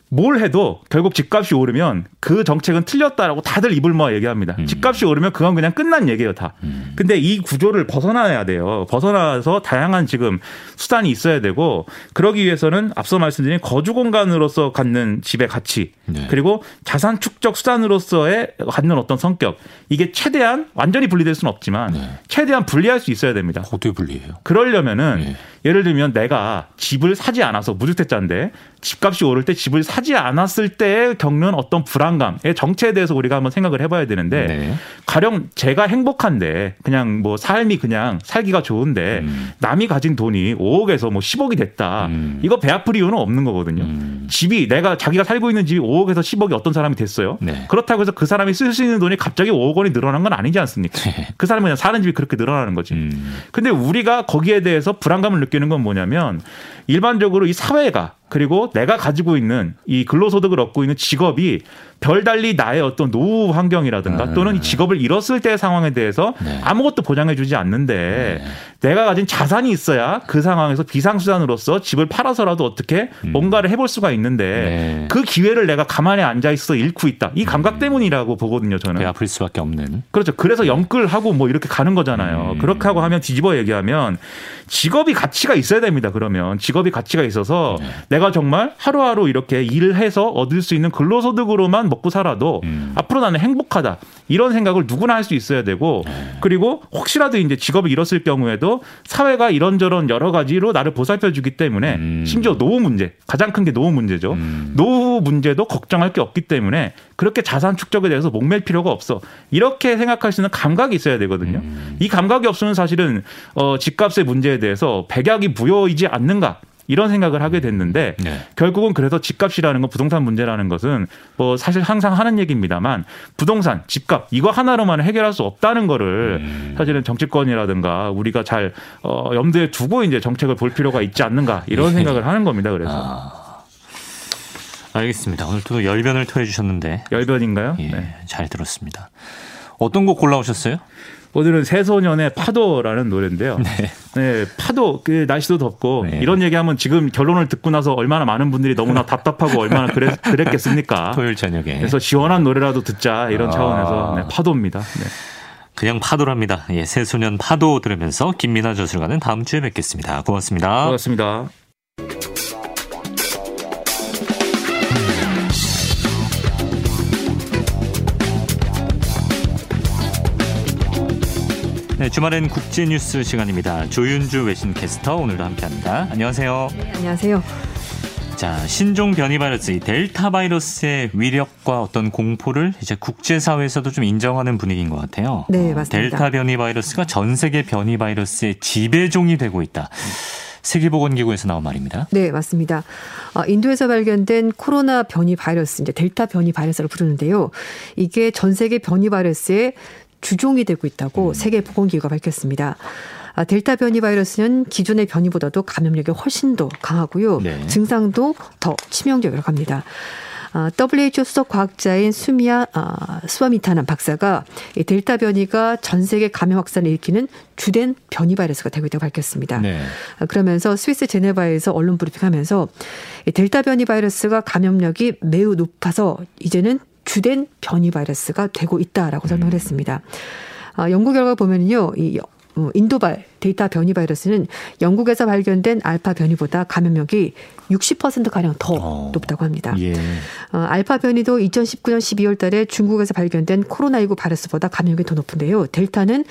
뭘 해도 결국 집값이 오르면 그 정책은 틀렸다라고 다들 입을 모아 얘기합니다. 음. 집값이 오르면 그건 그냥 끝난 얘기예요, 다. 음. 근데 이 구조를 벗어나야 돼요. 벗어나서 다양한 지금 수단이 있어야 되고 그러기 위해서는 앞서 말씀드린 거주 공간으로서 갖는 집의 가치 네. 그리고 자산 축적 수단으로서의 갖는 어떤 성격 이게 최대한 완전히 분리될 수는 없지만 네. 최대한 분리할 수 있어야 됩니다. 어떻게 분리해요? 그러려면은 네. 예를 들면 내가 집을 사지 않아서 무주택자인데 집값이 오를 때 집을 사지 않았을 때 겪는 어떤 불안감의 정체에 대해서 우리가 한번 생각을 해봐야 되는데 네. 가령 제가 행복한데 그냥 뭐 삶이 그냥 살기가 좋은데 음. 남이 가진 돈이 5억에서 뭐 10억이 됐다 음. 이거 배 아플 이유는 없는 거거든요. 음. 집이 내가 자기가 살고 있는 집이 5억에서 10억이 어떤 사람이 됐어요. 네. 그렇다고 해서 그 사람이 쓸 수 있는 돈이 갑자기 5억 원이 늘어난 건 아니지 않습니까? 네. 그 사람이 그냥 사는 집이 그렇게 늘어나는 거지. 음. 근데 우리가 거기에 대해서 불안감을 느끼 느끼는 건 뭐냐면 일반적으로 이 사회가 그리고 내가 가지고 있는 이 근로소득을 얻고 있는 직업이 별달리 나의 어떤 노후 환경이라든가 네. 또는 이 직업을 잃었을 때의 상황에 대해서 네. 아무것도 보장해주지 않는데 네. 내가 가진 자산이 있어야 그 상황에서 비상수단으로서 집을 팔아서라도 어떻게 음. 뭔가를 해볼 수가 있는데 네. 그 기회를 내가 가만히 앉아 있어 잃고 있다. 이 감각 음. 때문이라고 보거든요. 저는. 배 아플 수밖에 없는. 그렇죠. 그래서 영끌하고 뭐 이렇게 가는 거잖아요. 음. 그렇게 하고 하면 뒤집어 얘기하면 직업이 가치가 있어야 됩니다. 그러면 직업이 가치가 있어서 네. 내가 정말 하루하루 이렇게 일을 해서 얻을 수 있는 근로소득으로만 먹고 살아도 음. 앞으로 나는 행복하다 이런 생각을 누구나 할 수 있어야 되고 네. 그리고 혹시라도 이제 직업을 잃었을 경우에도 사회가 이런저런 여러 가지로 나를 보살펴 주기 때문에 음. 심지어 노후 문제 가장 큰 게 노후 문제죠. 음. 노후 문제도 걱정할 게 없기 때문에 그렇게 자산 축적에 대해서 목맬 필요가 없어 이렇게 생각할 수 있는 감각이 있어야 되거든요. 음. 이 감각이 없으면 사실은 어 집값의 문제에 대해서 백약이 부여이지 않는가 이런 생각을 하게 됐는데 네. 결국은 그래서 집값이라는 건 부동산 문제라는 것은 뭐 사실 항상 하는 얘기입니다만 부동산 집값 이거 하나로만 해결할 수 없다는 거를 음. 사실은 정치권이라든가 우리가 잘 어, 염두에 두고 이제 정책을 볼 필요가 있지 않는가 이런 네. 생각을 하는 겁니다. 그래서. 아. 알겠습니다. 오늘 또 열변을 토해 주셨는데 열변인가요? 예, 네. 잘 들었습니다. 어떤 곡 골라오셨어요? 오늘은 새소년의 파도라는 노래인데요. 네. 네 파도, 그 날씨도 덥고 네. 이런 얘기하면 지금 결론을 듣고 나서 얼마나 많은 분들이 너무나 답답하고 얼마나 그랬, 그랬겠습니까? 토요일 저녁에. 그래서 시원한 노래라도 듣자 이런 아. 차원에서 네, 파도입니다. 네. 그냥 파도랍니다. 예, 새소년 파도 들으면서 김민아 저술가는 다음 주에 뵙겠습니다. 고맙습니다. 고맙습니다. 네, 주말엔 국제 뉴스 시간입니다. 조윤주 외신 캐스터 오늘도 함께합니다. 안녕하세요. 네, 안녕하세요. 자, 신종 변이 바이러스, 델타 바이러스의 위력과 어떤 공포를 이제 국제사회에서도 좀 인정하는 분위기인 것 같아요. 네, 맞습니다. 델타 변이 바이러스가 전 세계 변이 바이러스의 지배종이 되고 있다. 세계보건기구에서 나온 말입니다. 네, 맞습니다. 어, 인도에서 발견된 코로나 변이 바이러스, 이제 델타 변이 바이러스를 부르는데요. 이게 전 세계 변이 바이러스의 주종이 되고 있다고 음. 세계보건기구가 밝혔습니다. 아, 델타 변이 바이러스는 기존의 변이보다도 감염력이 훨씬 더 강하고요. 네. 증상도 더 치명적이라고 합니다. WHO 수석 과학자인 수미야 아, 수아미타난 박사가 이 델타 변이가 전 세계 감염 확산을 일으키는 주된 변이 바이러스가 되고 있다고 밝혔습니다. 네. 그러면서 스위스 제네바에서 언론 브리핑하면서 델타 변이 바이러스가 감염력이 매우 높아서 이제는 주된 변이 바이러스가 되고 있다라고 설명을 음. 했습니다. 아, 연구 결과 보면요, 이 어, 인도발 데이터 변이 바이러스는 영국에서 발견된 알파 변이보다 감염력이 60%가량 더 어, 높다고 합니다. 예. 어, 알파 변이도 2019년 12월 달에 중국에서 발견된 코로나19 바이러스보다 감염력이 더 높은데요. 델타는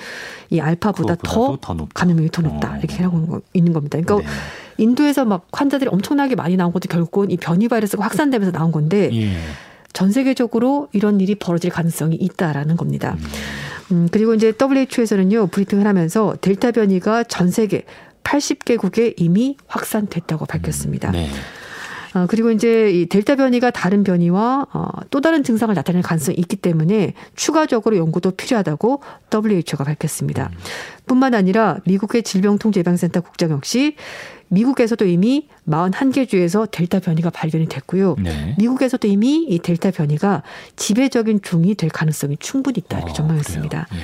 이 알파보다 더, 더 감염력이 더 높다. 어. 이렇게 하고 있는 겁니다. 그러니까 네. 인도에서 막 환자들이 엄청나게 많이 나온 것도 결국은 이 변이 바이러스가 확산되면서 나온 건데 예. 전 세계적으로 이런 일이 벌어질 가능성이 있다라는 겁니다. 음. 음, 그리고 이제 WHO에서는요, 브리핑을 하면서 델타 변이가 전 세계 80개국에 이미 확산됐다고 밝혔습니다. 네. 어, 그리고 이제 이 델타 변이가 다른 변이와 어, 또 다른 증상을 나타낼 가능성이 있기 때문에 추가적으로 연구도 필요하다고 WHO가 밝혔습니다. 음. 뿐만 아니라 미국의 질병통제예방센터 국장 역시 미국에서도 이미 41개 주에서 델타 변이가 발견이 됐고요. 네. 미국에서도 이미 이 델타 변이가 지배적인 종이 될 가능성이 충분히 있다 이렇게 어, 전망했습니다. 네.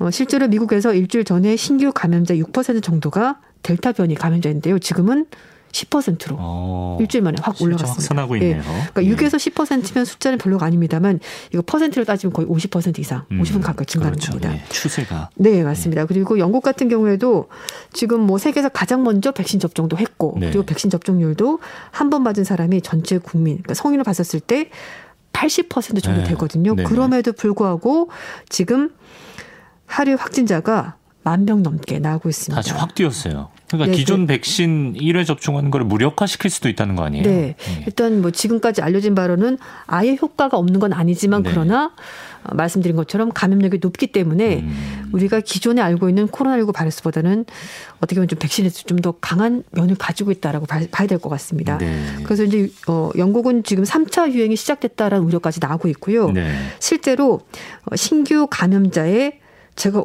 어, 실제로 미국에서 일주일 전에 신규 감염자 6% 정도가 델타 변이 감염자인데요. 지금은 10%로 어, 일주일 만에 확 올라갔습니다. 확산하고 있네요. 예. 그러니까 예. 6에서 10%면 숫자는 별로가 아닙니다만 이거 퍼센트로 따지면 거의 50% 이상, 음, 50은 가까이 증가하는 그렇죠. 겁니다. 예. 추세가. 네, 맞습니다. 그리고 영국 같은 경우에도 지금 뭐 세계에서 가장 먼저 백신 접종도 했고 네. 그리고 백신 접종률도 한 번 맞은 사람이 전체 국민, 그러니까 성인을 봤었을 때 80% 정도 네. 되거든요. 네. 그럼에도 불구하고 지금 하루 확진자가 만명 넘게 나오고 있습니다. 다시 확 뛰었어요. 그러니까 네, 기존 그, 백신 1회 접종하는 걸 무력화시킬 수도 있다는 거 아니에요? 네. 네. 일단 뭐 지금까지 알려진 바로는 아예 효과가 없는 건 아니지만 네. 그러나 어, 말씀드린 것처럼 감염력이 높기 때문에 음. 우리가 기존에 알고 있는 코로나19 바이러스보다는 어떻게 보면 좀 백신에서 좀 더 강한 면을 가지고 있다라고 봐야 될 것 같습니다. 네. 그래서 이제 어 영국은 지금 3차 유행이 시작됐다라는 우려까지 나오고 있고요. 네. 실제로 어, 신규 감염자의 제가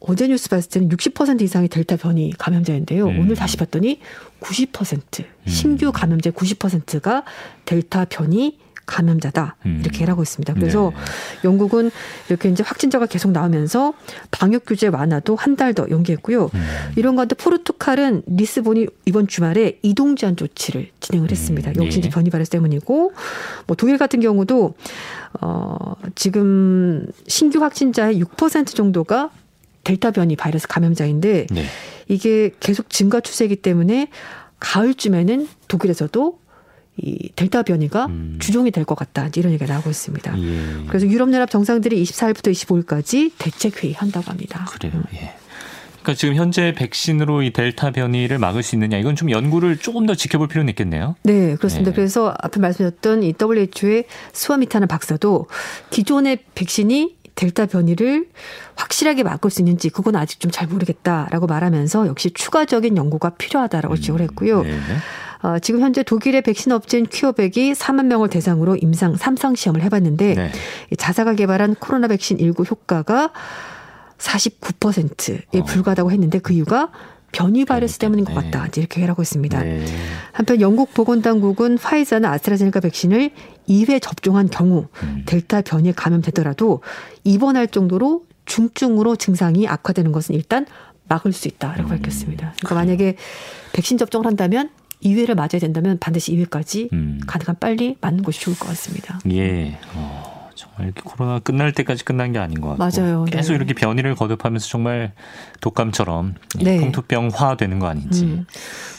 어제 뉴스 봤을 때는 60% 이상이 델타 변이 감염자인데요. 음. 오늘 다시 봤더니 90% 신규 음. 감염자 90%가 델타 변이 감염자다 음. 이렇게 하고 있습니다. 그래서 네. 영국은 이렇게 이제 확진자가 계속 나오면서 방역 규제 완화도 한 달 더 연기했고요. 음. 이런 가운데 포르투갈은 리스본이 이번 주말에 이동 제한 조치를 진행을 했습니다. 음. 역시 네. 변이 바이러스 때문이고 뭐 독일 같은 경우도 어 지금 신규 확진자의 6% 정도가 델타 변이 바이러스 감염자인데 네. 이게 계속 증가 추세이기 때문에 가을쯤에는 독일에서도 이 델타 변이가 음. 주종이 될 것 같다 이런 얘기가 나오고 있습니다. 예. 그래서 유럽 연합 정상들이 24일부터 25일까지 대책 회의 한다고 합니다. 그래요. 음. 예. 그러니까 지금 현재 백신으로 이 델타 변이를 막을 수 있느냐 이건 좀 연구를 조금 더 지켜볼 필요는 있겠네요. 네, 그렇습니다. 네. 그래서 앞에 말씀드렸던 이 WHO의 수아미타나 박사도 기존의 백신이 델타 변이를 확실하게 막을 수 있는지 그건 아직 좀 잘 모르겠다라고 말하면서 역시 추가적인 연구가 필요하다라고 음, 지적을 했고요. 네. 어, 지금 현재 독일의 백신 업체인 퀴어백이 4만 명을 대상으로 임상 3상 시험을 해봤는데 네. 자사가 개발한 코로나 백신 일구 효과가 49%에 어. 불과하다고 했는데 그 이유가 변이 바이러스 때문인 것 같다. 이렇게 해라고 있습니다. 네. 한편 영국 보건당국은 파이자나 아스트라제네카 백신을 2회 접종한 경우 음. 델타 변이에 감염되더라도 입원할 정도로 중증으로 증상이 악화되는 것은 일단 막을 수 있다라고 음. 밝혔습니다. 그러니까 만약에 백신 접종을 한다면 2회를 맞아야 된다면 반드시 2회까지 음. 가능한 빨리 맞는 것이 좋을 것 같습니다. 예. 어. 정말 이렇게 코로나 끝날 때까지 끝난 게 아닌 것 같고 맞아요. 계속 네. 이렇게 변이를 거듭하면서 정말 독감처럼 네. 풍토병화 되는 거 아닌지. 음.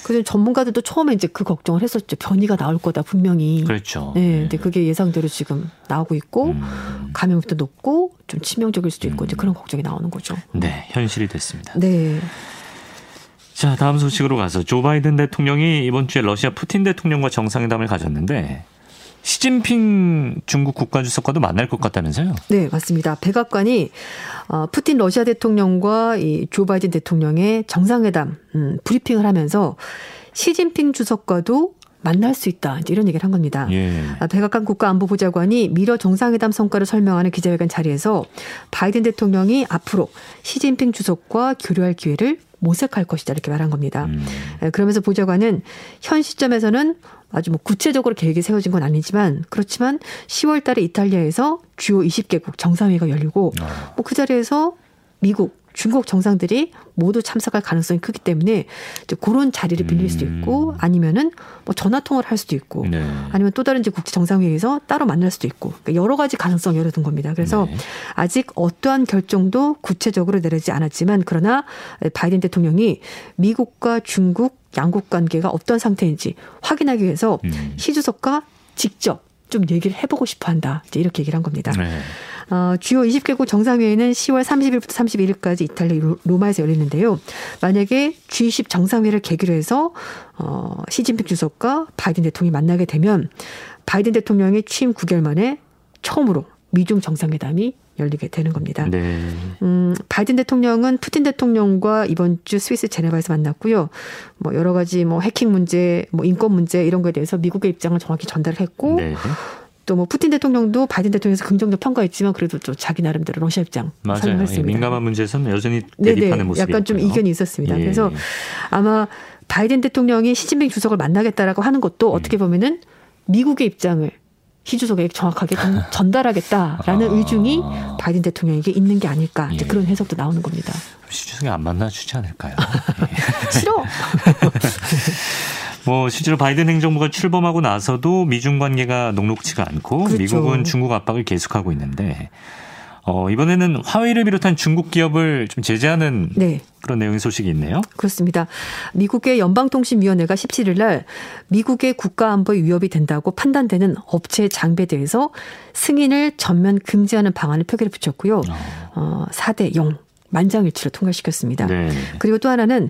그래서 전문가들도 처음에 이제 그 걱정을 했었죠. 변이가 나올 거다 분명히. 그렇죠. 네. 네. 근데 그게 예상대로 지금 나오고 있고 음. 감염도 높고 좀 치명적일 수도 있고 음. 이제 그런 걱정이 나오는 거죠. 네, 현실이 됐습니다. 네. 자, 다음 소식으로 가서 조 바이든 대통령이 이번 주에 러시아 푸틴 대통령과 정상회담을 가졌는데 시진핑 중국 국가주석과도 만날 것 같다면서요? 네, 맞습니다. 백악관이 어, 푸틴 러시아 대통령과 이조 바이든 대통령의 정상회담 음, 브리핑을 하면서 시진핑 주석과도 만날 수 있다. 이런 얘기를 한 겁니다. 예. 아, 백악관 국가안보보좌관이 미러 정상회담 성과를 설명하는 기자회견 자리에서 바이든 대통령이 앞으로 시진핑 주석과 교류할 기회를 모색할 것이다 이렇게 말한 겁니다. 음. 예, 그러면서 보좌관은 현 시점에서는 아주 뭐 구체적으로 계획이 세워진 건 아니지만 그렇지만 10월 달에 이탈리아에서 주요 20개국 정상회의가 열리고 아. 뭐그 자리에서 미국, 중국 정상들이 모두 참석할 가능성이 크기 때문에 이제 그런 자리를 빌릴 수도 있고 음. 아니면은 뭐 전화 통화를 할 수도 있고 네. 아니면 또 다른 이제 국제 정상회의에서 따로 만날 수도 있고 그러니까 여러 가지 가능성이 열어둔 겁니다. 그래서 네. 아직 어떠한 결정도 구체적으로 내리지 않았지만 그러나 바이든 대통령이 미국과 중국 양국 관계가 어떤 상태인지 확인하기 위해서 음. 시 주석과 직접 좀 얘기를 해보고 싶어 한다. 이제 이렇게 얘기를 한 겁니다. 네. 어, 주요 20개국 정상회의는 10월 30일부터 31일까지 이탈리아 로마에서 열리는데요. 만약에 G20 정상회의를 계기로 해서 어, 시진핑 주석과 바이든 대통령이 만나게 되면 바이든 대통령이 취임 9개월 만에 처음으로 미중 정상회담이 열리게 되는 겁니다. 네. 음, 바이든 대통령은 푸틴 대통령과 이번 주 스위스 제네바에서 만났고요. 뭐 여러 가지 뭐 해킹 문제, 뭐 인권 문제 이런 거에 대해서 미국의 입장을 정확히 전달을 했고 네. 또 뭐 푸틴 대통령도 바이든 대통령에서 긍정적 평가했지만 그래도 또 자기 나름대로 러시아 입장 설명했습니다. 민감한 문제에서는 여전히 대립하는 모습이 약간 좀 이견이 있었습니다. 예. 그래서 아마 바이든 대통령이 시진핑 주석을 만나겠다라고 하는 것도 음. 어떻게 보면은 미국의 입장을 시 주석에게 정확하게 전달하겠다라는 아. 의중이 바이든 대통령에게 있는 게 아닐까 이제 예. 그런 해석도 나오는 겁니다. 시 주석이 안 만나주지 않을까요? 싫어. 뭐 실제로 바이든 행정부가 출범하고 나서도 미중 관계가 녹록치가 않고 그렇죠. 미국은 중국 압박을 계속하고 있는데 어, 이번에는 화웨이를 비롯한 중국 기업을 좀 제재하는 네. 그런 내용의 소식이 있네요. 그렇습니다. 미국의 연방통신위원회가 17일 날 미국의 국가안보에 위협이 된다고 판단되는 업체 장비에 대해서 승인을 전면 금지하는 방안을 표결에 붙였고요. 어, 4대 0 만장일치로 통과시켰습니다. 네. 그리고 또 하나는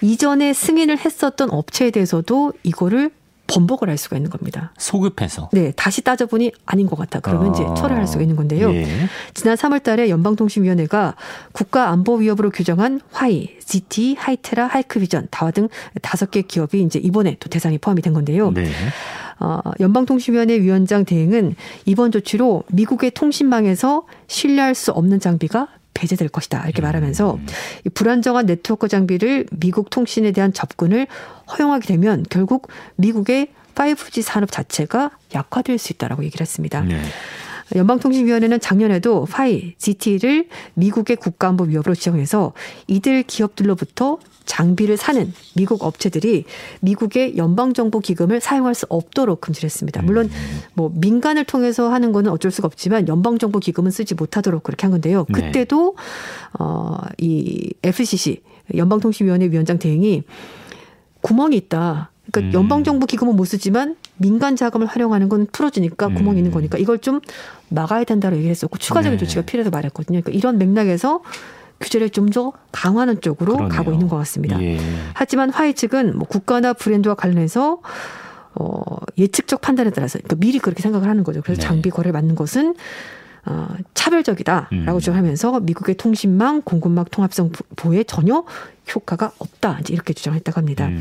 이전에 승인을 했었던 업체에 대해서도 이거를 번복을 할 수가 있는 겁니다. 소급해서. 네, 다시 따져보니 아닌 것 같아. 그러면 아. 이제 철회할 수가 있는 건데요. 예. 지난 3월달에 연방통신위원회가 국가 안보 위협으로 규정한 화이, GT, 하이테라, 하이크비전, 다와 등 다섯 개 기업이 이제 이번에 또 대상이 포함이 된 건데요. 네. 어, 연방통신위원회 위원장 대행은 이번 조치로 미국의 통신망에서 신뢰할 수 없는 장비가 배제될 것이다. 이렇게 말하면서 음. 불안정한 네트워크 장비를 미국 통신에 대한 접근을 허용하게 되면 결국 미국의 5G 산업 자체가 약화될 수 있다라고 얘기를 했습니다. 네. 연방통신위원회는 작년에도 파이, GT를 미국의 국가안보 위협으로 지정해서 이들 기업들로부터 장비를 사는 미국 업체들이 미국의 연방정보 기금을 사용할 수 없도록 금지를 했습니다. 물론 음. 뭐 민간을 통해서 하는 거는 어쩔 수가 없지만 연방정보 기금은 쓰지 못하도록 그렇게 한 건데요. 네. 그때도 어이 FCC 연방통신위원회 위원장 대행이 구멍이 있다. 그러니까 음. 연방정부 기금은 못 쓰지만 민간 자금을 활용하는 건 풀어지니까 구멍이 있는 음. 거니까 이걸 좀 막아야 된다고 얘기했었고 추가적인 네. 조치가 필요해서 말했거든요. 그러니까 이런 맥락에서 규제를 좀 더 강화하는 쪽으로 그러네요. 가고 있는 것 같습니다. 예. 하지만 화이 측은 뭐 국가나 브랜드와 관련해서 어, 예측적 판단에 따라서 그러니까 미리 그렇게 생각을 하는 거죠. 그래서 네. 장비 거래를 맞는 것은 어, 차별적이다라고 음. 주장하면서 미국의 통신망 공급망 통합성 보호에 전혀 효과가 없다. 이제 이렇게 주장했다고 합니다. 음.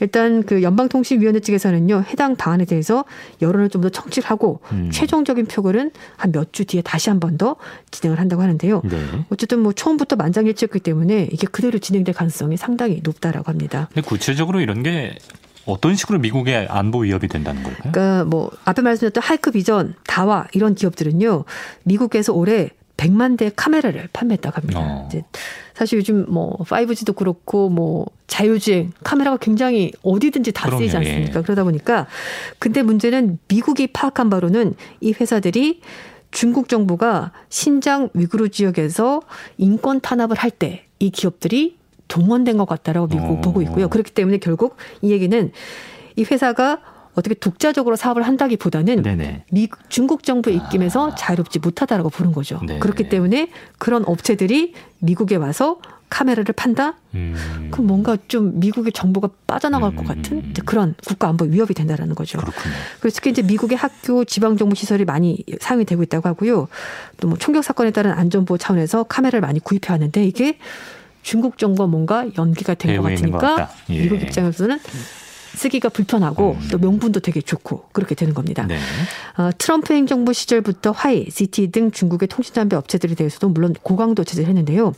일단 그 연방통신위원회 측에서는요 해당 방안에 대해서 여론을 좀 더 청취를 하고 음. 최종적인 표결은 한 몇 주 뒤에 다시 한 번 더 진행을 한다고 하는데요. 네. 어쨌든 뭐 처음부터 만장일치였기 때문에 이게 그대로 진행될 가능성이 상당히 높다라고 합니다. 근데 구체적으로 이런 게 어떤 식으로 미국의 안보 위협이 된다는 걸까요? 그러니까 뭐 앞에 말씀드렸던 하이크 비전, 다와 이런 기업들은요. 미국에서 올해 100만 대 카메라를 판매했다고 합니다. 어. 이제 사실 요즘 뭐 5G도 그렇고 뭐 자율주행 카메라가 굉장히 어디든지 다 쓰이지 않습니까? 예. 그러다 보니까 근데 문제는 미국이 파악한 바로는 이 회사들이 중국 정부가 신장 위구르 지역에서 인권 탄압을 할 때 이 기업들이 동원된 것 같다라고 미국 어. 보고 있고요. 그렇기 때문에 결국 이 얘기는 이 회사가 어떻게 독자적으로 사업을 한다기보다는 미, 중국 정부의 입김에서 아. 자유롭지 못하다라고 보는 거죠. 네네. 그렇기 때문에 그런 업체들이 미국에 와서 카메라를 판다? 음. 그럼 뭔가 좀 미국의 정보가 빠져나갈 음. 것 같은 그런 국가 안보 위협이 된다라는 거죠. 그렇군요. 그래서 특히 이제 미국의 학교 지방 정부 시설이 많이 사용이 되고 있다고 하고요. 또 뭐 총격 사건에 따른 안전보호 차원에서 카메라를 많이 구입해 왔는데 이게 중국 정부와 뭔가 연기가 된 것 같으니까 예. 미국 입장에서는 쓰기가 불편하고 음. 또 명분도 되게 좋고 그렇게 되는 겁니다. 네. 어, 트럼프 행정부 시절부터 화이, CT 등 중국의 통신담배 업체들에 대해서도 물론 고강도 제재를 했는데요.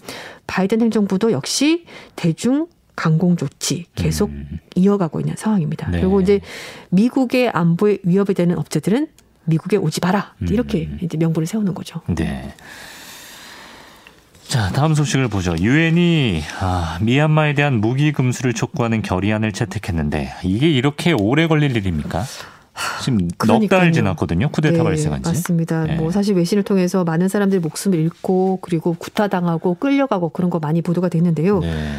바이든 행정부도 역시 대중 강공 조치 계속 음. 이어가고 있는 상황입니다. 네. 그리고 이제 미국의 안보에 위협이 되는 업체들은 미국에 오지 마라 이렇게 음. 이제 명분을 세우는 거죠. 네. 자, 다음 소식을 보죠. 유엔이 아, 미얀마에 대한 무기 금수를 촉구하는 결의안을 채택했는데 이게 이렇게 오래 걸릴 일입니까? 지금 넉 달 지났거든요. 쿠데타 네, 발생한 지. 맞습니다. 네. 뭐 사실 외신을 통해서 많은 사람들이 목숨을 잃고 그리고 구타당하고 끌려가고 그런 거 많이 보도가 됐는데요. 네.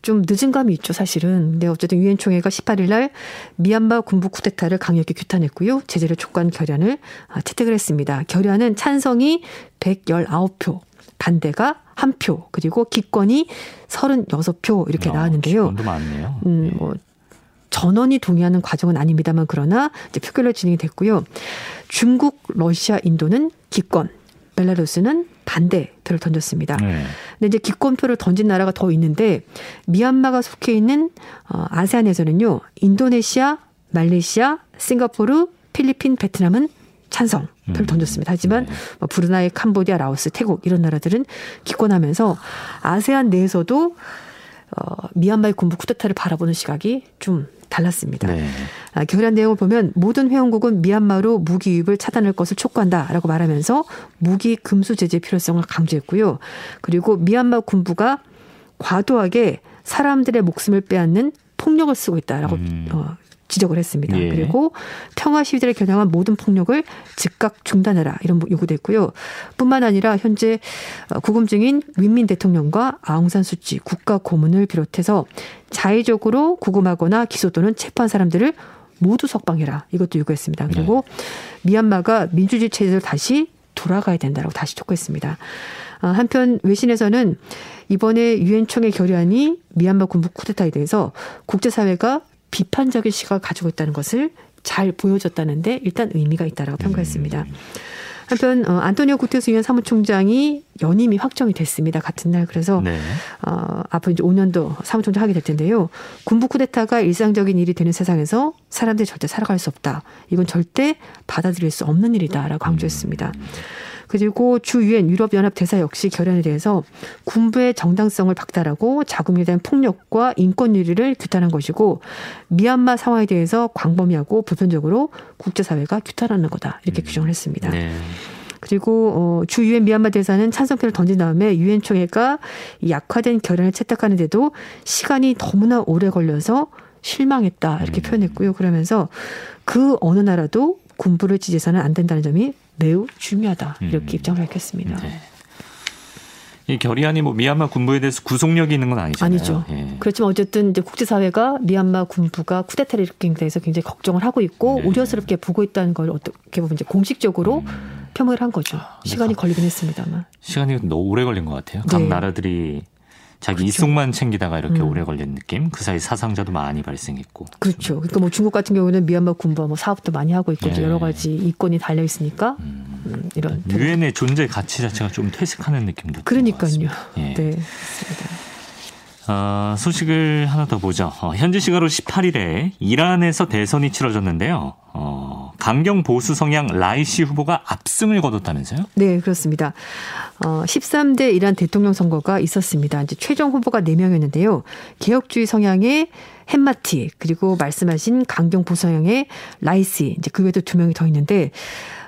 좀 늦은 감이 있죠, 사실은. 근데 어쨌든 유엔 총회가 18일 날 미얀마 군부 쿠데타를 강력히 규탄했고요. 제재를 촉구한 결의안을 아, 채택을 했습니다. 결의안은 찬성이 119표, 반대가 한 표, 그리고 기권이 36표 이렇게 야, 나왔는데요. 많네요. 음, 네. 뭐 전원이 동의하는 과정은 아닙니다만 그러나 이제 표결로 진행이 됐고요. 중국, 러시아, 인도는 기권, 벨라루스는 반대 표를 던졌습니다. 네. 근데 이제 기권표를 던진 나라가 더 있는데 미얀마가 속해 있는 어, 아세안에서는요. 인도네시아, 말레이시아, 싱가포르, 필리핀, 베트남은 찬성. 표를 음. 던졌습니다. 하지만 네. 뭐 브루나이, 캄보디아, 라오스, 태국 이런 나라들은 기권하면서 아세안 내에서도 어, 미얀마의 군부 쿠데타를 바라보는 시각이 좀 달랐습니다. 네. 아, 결의안 내용을 보면 모든 회원국은 미얀마로 무기 유입을 차단할 것을 촉구한다라고 말하면서 무기 금수 제재 필요성을 강조했고요. 그리고 미얀마 군부가 과도하게 사람들의 목숨을 빼앗는 폭력을 쓰고 있다라고 음. 어, 지적을 했습니다. 예. 그리고 평화 시위들을 겨냥한 모든 폭력을 즉각 중단해라 이런 요구도 했고요. 뿐만 아니라 현재 어, 구금 중인 윈민 대통령과 아웅산 수치 국가 고문을 비롯해서 자의적으로 구금하거나 기소 또는 체포한 사람들을 모두 석방해라 이것도 요구했습니다. 그리고 네. 미얀마가 민주주의 체제로 다시 돌아가야 된다라고 다시 촉구했습니다. 어, 한편 외신에서는 이번에 유엔 총회 결의안이 미얀마 군부 쿠데타에 대해서 국제사회가 비판적인 시각을 가지고 있다는 것을 잘 보여줬다는데 일단 의미가 있다라고 평가했습니다. 한편 어, 안토니오 구테스 유엔 사무총장이 연임이 확정이 됐습니다. 같은 날 그래서 네. 어, 앞으로 이제 5년도 사무총장 하게 될 텐데요. 군부 쿠데타가 일상적인 일이 되는 세상에서 사람들이 절대 살아갈 수 없다. 이건 절대 받아들일 수 없는 일이다라고 강조했습니다. 음. 그리고 주 유엔 유럽연합 대사 역시 결연에 대해서 군부의 정당성을 박탈하고 자금에 대한 폭력과 인권 유리를 규탄한 것이고 미얀마 상황에 대해서 광범위하고 보편적으로 국제사회가 규탄하는 거다 이렇게 음. 규정을 했습니다. 네. 그리고 어, 주 유엔 미얀마 대사는 찬성표를 던진 다음에 유엔 총회가 약화된 결연을 채택하는데도 시간이 너무나 오래 걸려서 실망했다 이렇게 음. 표현했고요. 그러면서 그 어느 나라도 군부를 지지해서는 안 된다는 점이 매우 중요하다 이렇게 음. 입장을 밝혔습니다. 네. 이 결의안이 뭐 미얀마 군부에 대해서 구속력이 있는 건 아니잖아요. 아니죠. 예. 그렇지만 어쨌든 이제 국제사회가 미얀마 군부가 쿠데타를 일으킨 대해서 굉장히 걱정을 하고 있고 네. 우려스럽게 보고 있다는 걸 어떻게 보면 이제 공식적으로 음. 표명을 한 거죠. 아, 시간이 걸리긴 했습니다만. 시간이 너무 오래 걸린 것 같아요. 각 네. 나라들이 자기 그렇죠. 이속만 챙기다가 이렇게 음. 오래 걸린 느낌. 그 사이 사상자도 많이 발생했고. 그렇죠. 그러니까 뭐 중국 같은 경우는 미얀마 군부와 뭐 사업도 많이 하고 있고 네. 여러 가지 이권이 달려 있으니까 음. 음, 이런 유엔의 존재 가치 자체가 좀 퇴색하는 느낌도. 그러니까요. 예. 네. 맞습니다. 어, 소식을 하나 더 보죠. 어, 현지 시간으로 18일에 이란에서 대선이 치러졌는데요. 어, 강경 보수 성향 라이시 후보가 압승을 거뒀다면서요? 네, 그렇습니다. 어, 13대 이란 대통령 선거가 있었습니다. 이제 최종 후보가 4명이었는데요. 개혁주의 성향의 헴마티 그리고 말씀하신 강경 보수 성향의 라이시 이제 그 외에도 두 명이 더 있는데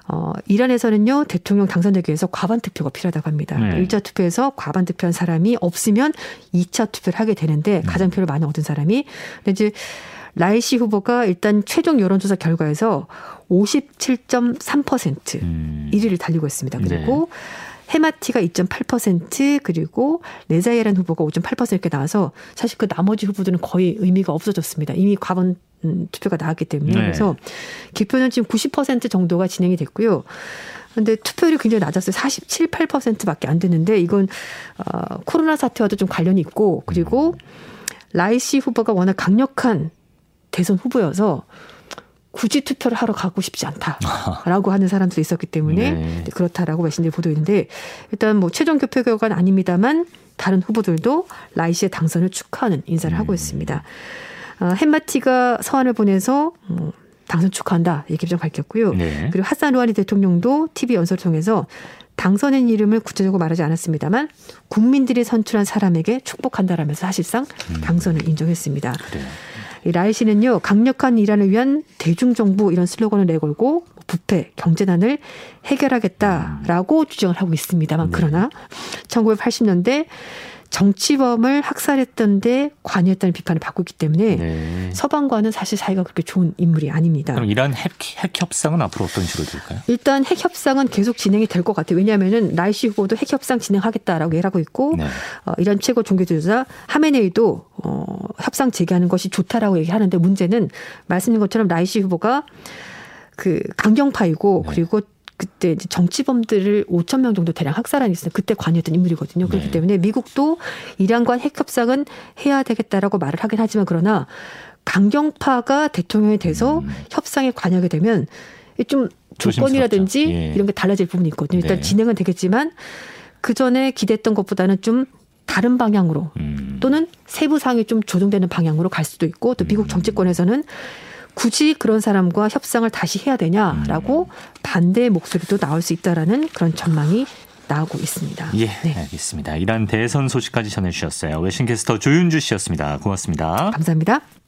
어, 이란에서는요, 대통령 당선되기 위해서 과반 투표가 필요하다고 합니다. 네. 1차 투표에서 과반 투표한 사람이 없으면 2차 투표를 하게 되는데 음. 가장 표를 많이 얻은 사람이. 근데 이제 라이시 후보가 일단 최종 여론조사 결과에서 57.3% 음. 1위를 달리고 있습니다. 그리고 네. 헴마티가 2.8% 그리고 레자이란 후보가 5.8% 이렇게 나와서 사실 그 나머지 후보들은 거의 의미가 없어졌습니다. 이미 과반 음, 투표가 나왔기 때문에 네. 그래서 기표는 지금 90% 정도가 진행이 됐고요. 근데 투표율이 굉장히 낮았어요. 47, 8%밖에 안 되는데 이건 어 코로나 사태와도 좀 관련이 있고 그리고 라이시 후보가 워낙 강력한 대선 후보여서 굳이 투표를 하러 가고 싶지 않다라고 하는 사람들도 있었기 때문에 네. 그렇다라고 외신들이 보도했는데 일단 뭐 최종 개표 결과는 아닙니다만 다른 후보들도 라이시의 당선을 축하하는 인사를 음. 하고 있습니다. 어, 헨마티가 서한을 보내서 어, 당선 축하한다 이렇게 좀 밝혔고요. 네. 그리고 하산 루하니 대통령도 TV 연설을 통해서 당선인 이름을 구체적으로 말하지 않았습니다만 국민들이 선출한 사람에게 축복한다라면서 사실상 음. 당선을 인정했습니다. 그래요. 라이 씨는요 강력한 이란을 위한 대중정부 이런 슬로건을 내걸고 부패, 경제난을 해결하겠다라고 음. 주장을 하고 있습니다만 네. 그러나 1980년대 정치범을 학살했던 데 관여했다는 비판을 받고 있기 때문에 네. 서방과는 사실 사이가 그렇게 좋은 인물이 아닙니다. 그럼 이란 핵, 핵 협상은 앞으로 어떤 식으로 될까요? 일단 핵 협상은 계속 진행이 될 것 같아요. 왜냐하면은 라이시 후보도 핵 협상 진행하겠다라고 얘기하고 있고 네. 어, 이란 최고 종교 지도자 하메네이도 어, 협상 재개하는 것이 좋다라고 얘기하는데 문제는 말씀드린 것처럼 라이시 후보가 그 강경파이고 네. 그리고 그때 이제 정치범들을 5천 명 정도 대량 학살한 있어요. 그때 관여했던 인물이거든요. 그렇기 네. 때문에 미국도 이란과 핵 협상은 해야 되겠다라고 말을 하긴 하지만 그러나 강경파가 대통령이 돼서 음. 협상에 관여하게 되면 좀 조건이라든지 예. 이런 게 달라질 부분이 있거든요. 일단 네. 진행은 되겠지만 그 전에 기대했던 것보다는 좀 다른 방향으로 음. 또는 세부 사항이 좀 조정되는 방향으로 갈 수도 있고 또 미국 음. 정치권에서는 굳이 그런 사람과 협상을 다시 해야 되냐라고 음. 반대의 목소리도 나올 수 있다라는 그런 전망이 나오고 있습니다. 예, 네. 알겠습니다. 이란 대선 소식까지 전해주셨어요. 외신캐스터 조윤주 씨였습니다. 고맙습니다. 감사합니다.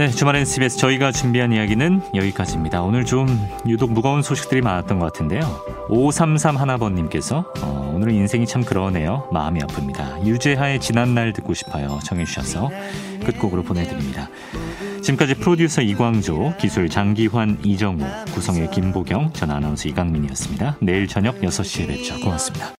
네, 주말엔 CBS 저희가 준비한 이야기는 여기까지입니다. 오늘 좀 유독 무거운 소식들이 많았던 것 같은데요. 533 하나번님께서 어, 오늘은 인생이 참 그러네요. 마음이 아픕니다. 유재하의 지난 날 듣고 싶어요. 정해주셔서 끝곡으로 보내드립니다. 지금까지 프로듀서 이광조, 기술 장기환, 이정우, 구성의 김보경, 전 아나운서 이강민이었습니다. 내일 저녁 6시에 뵙죠. 고맙습니다.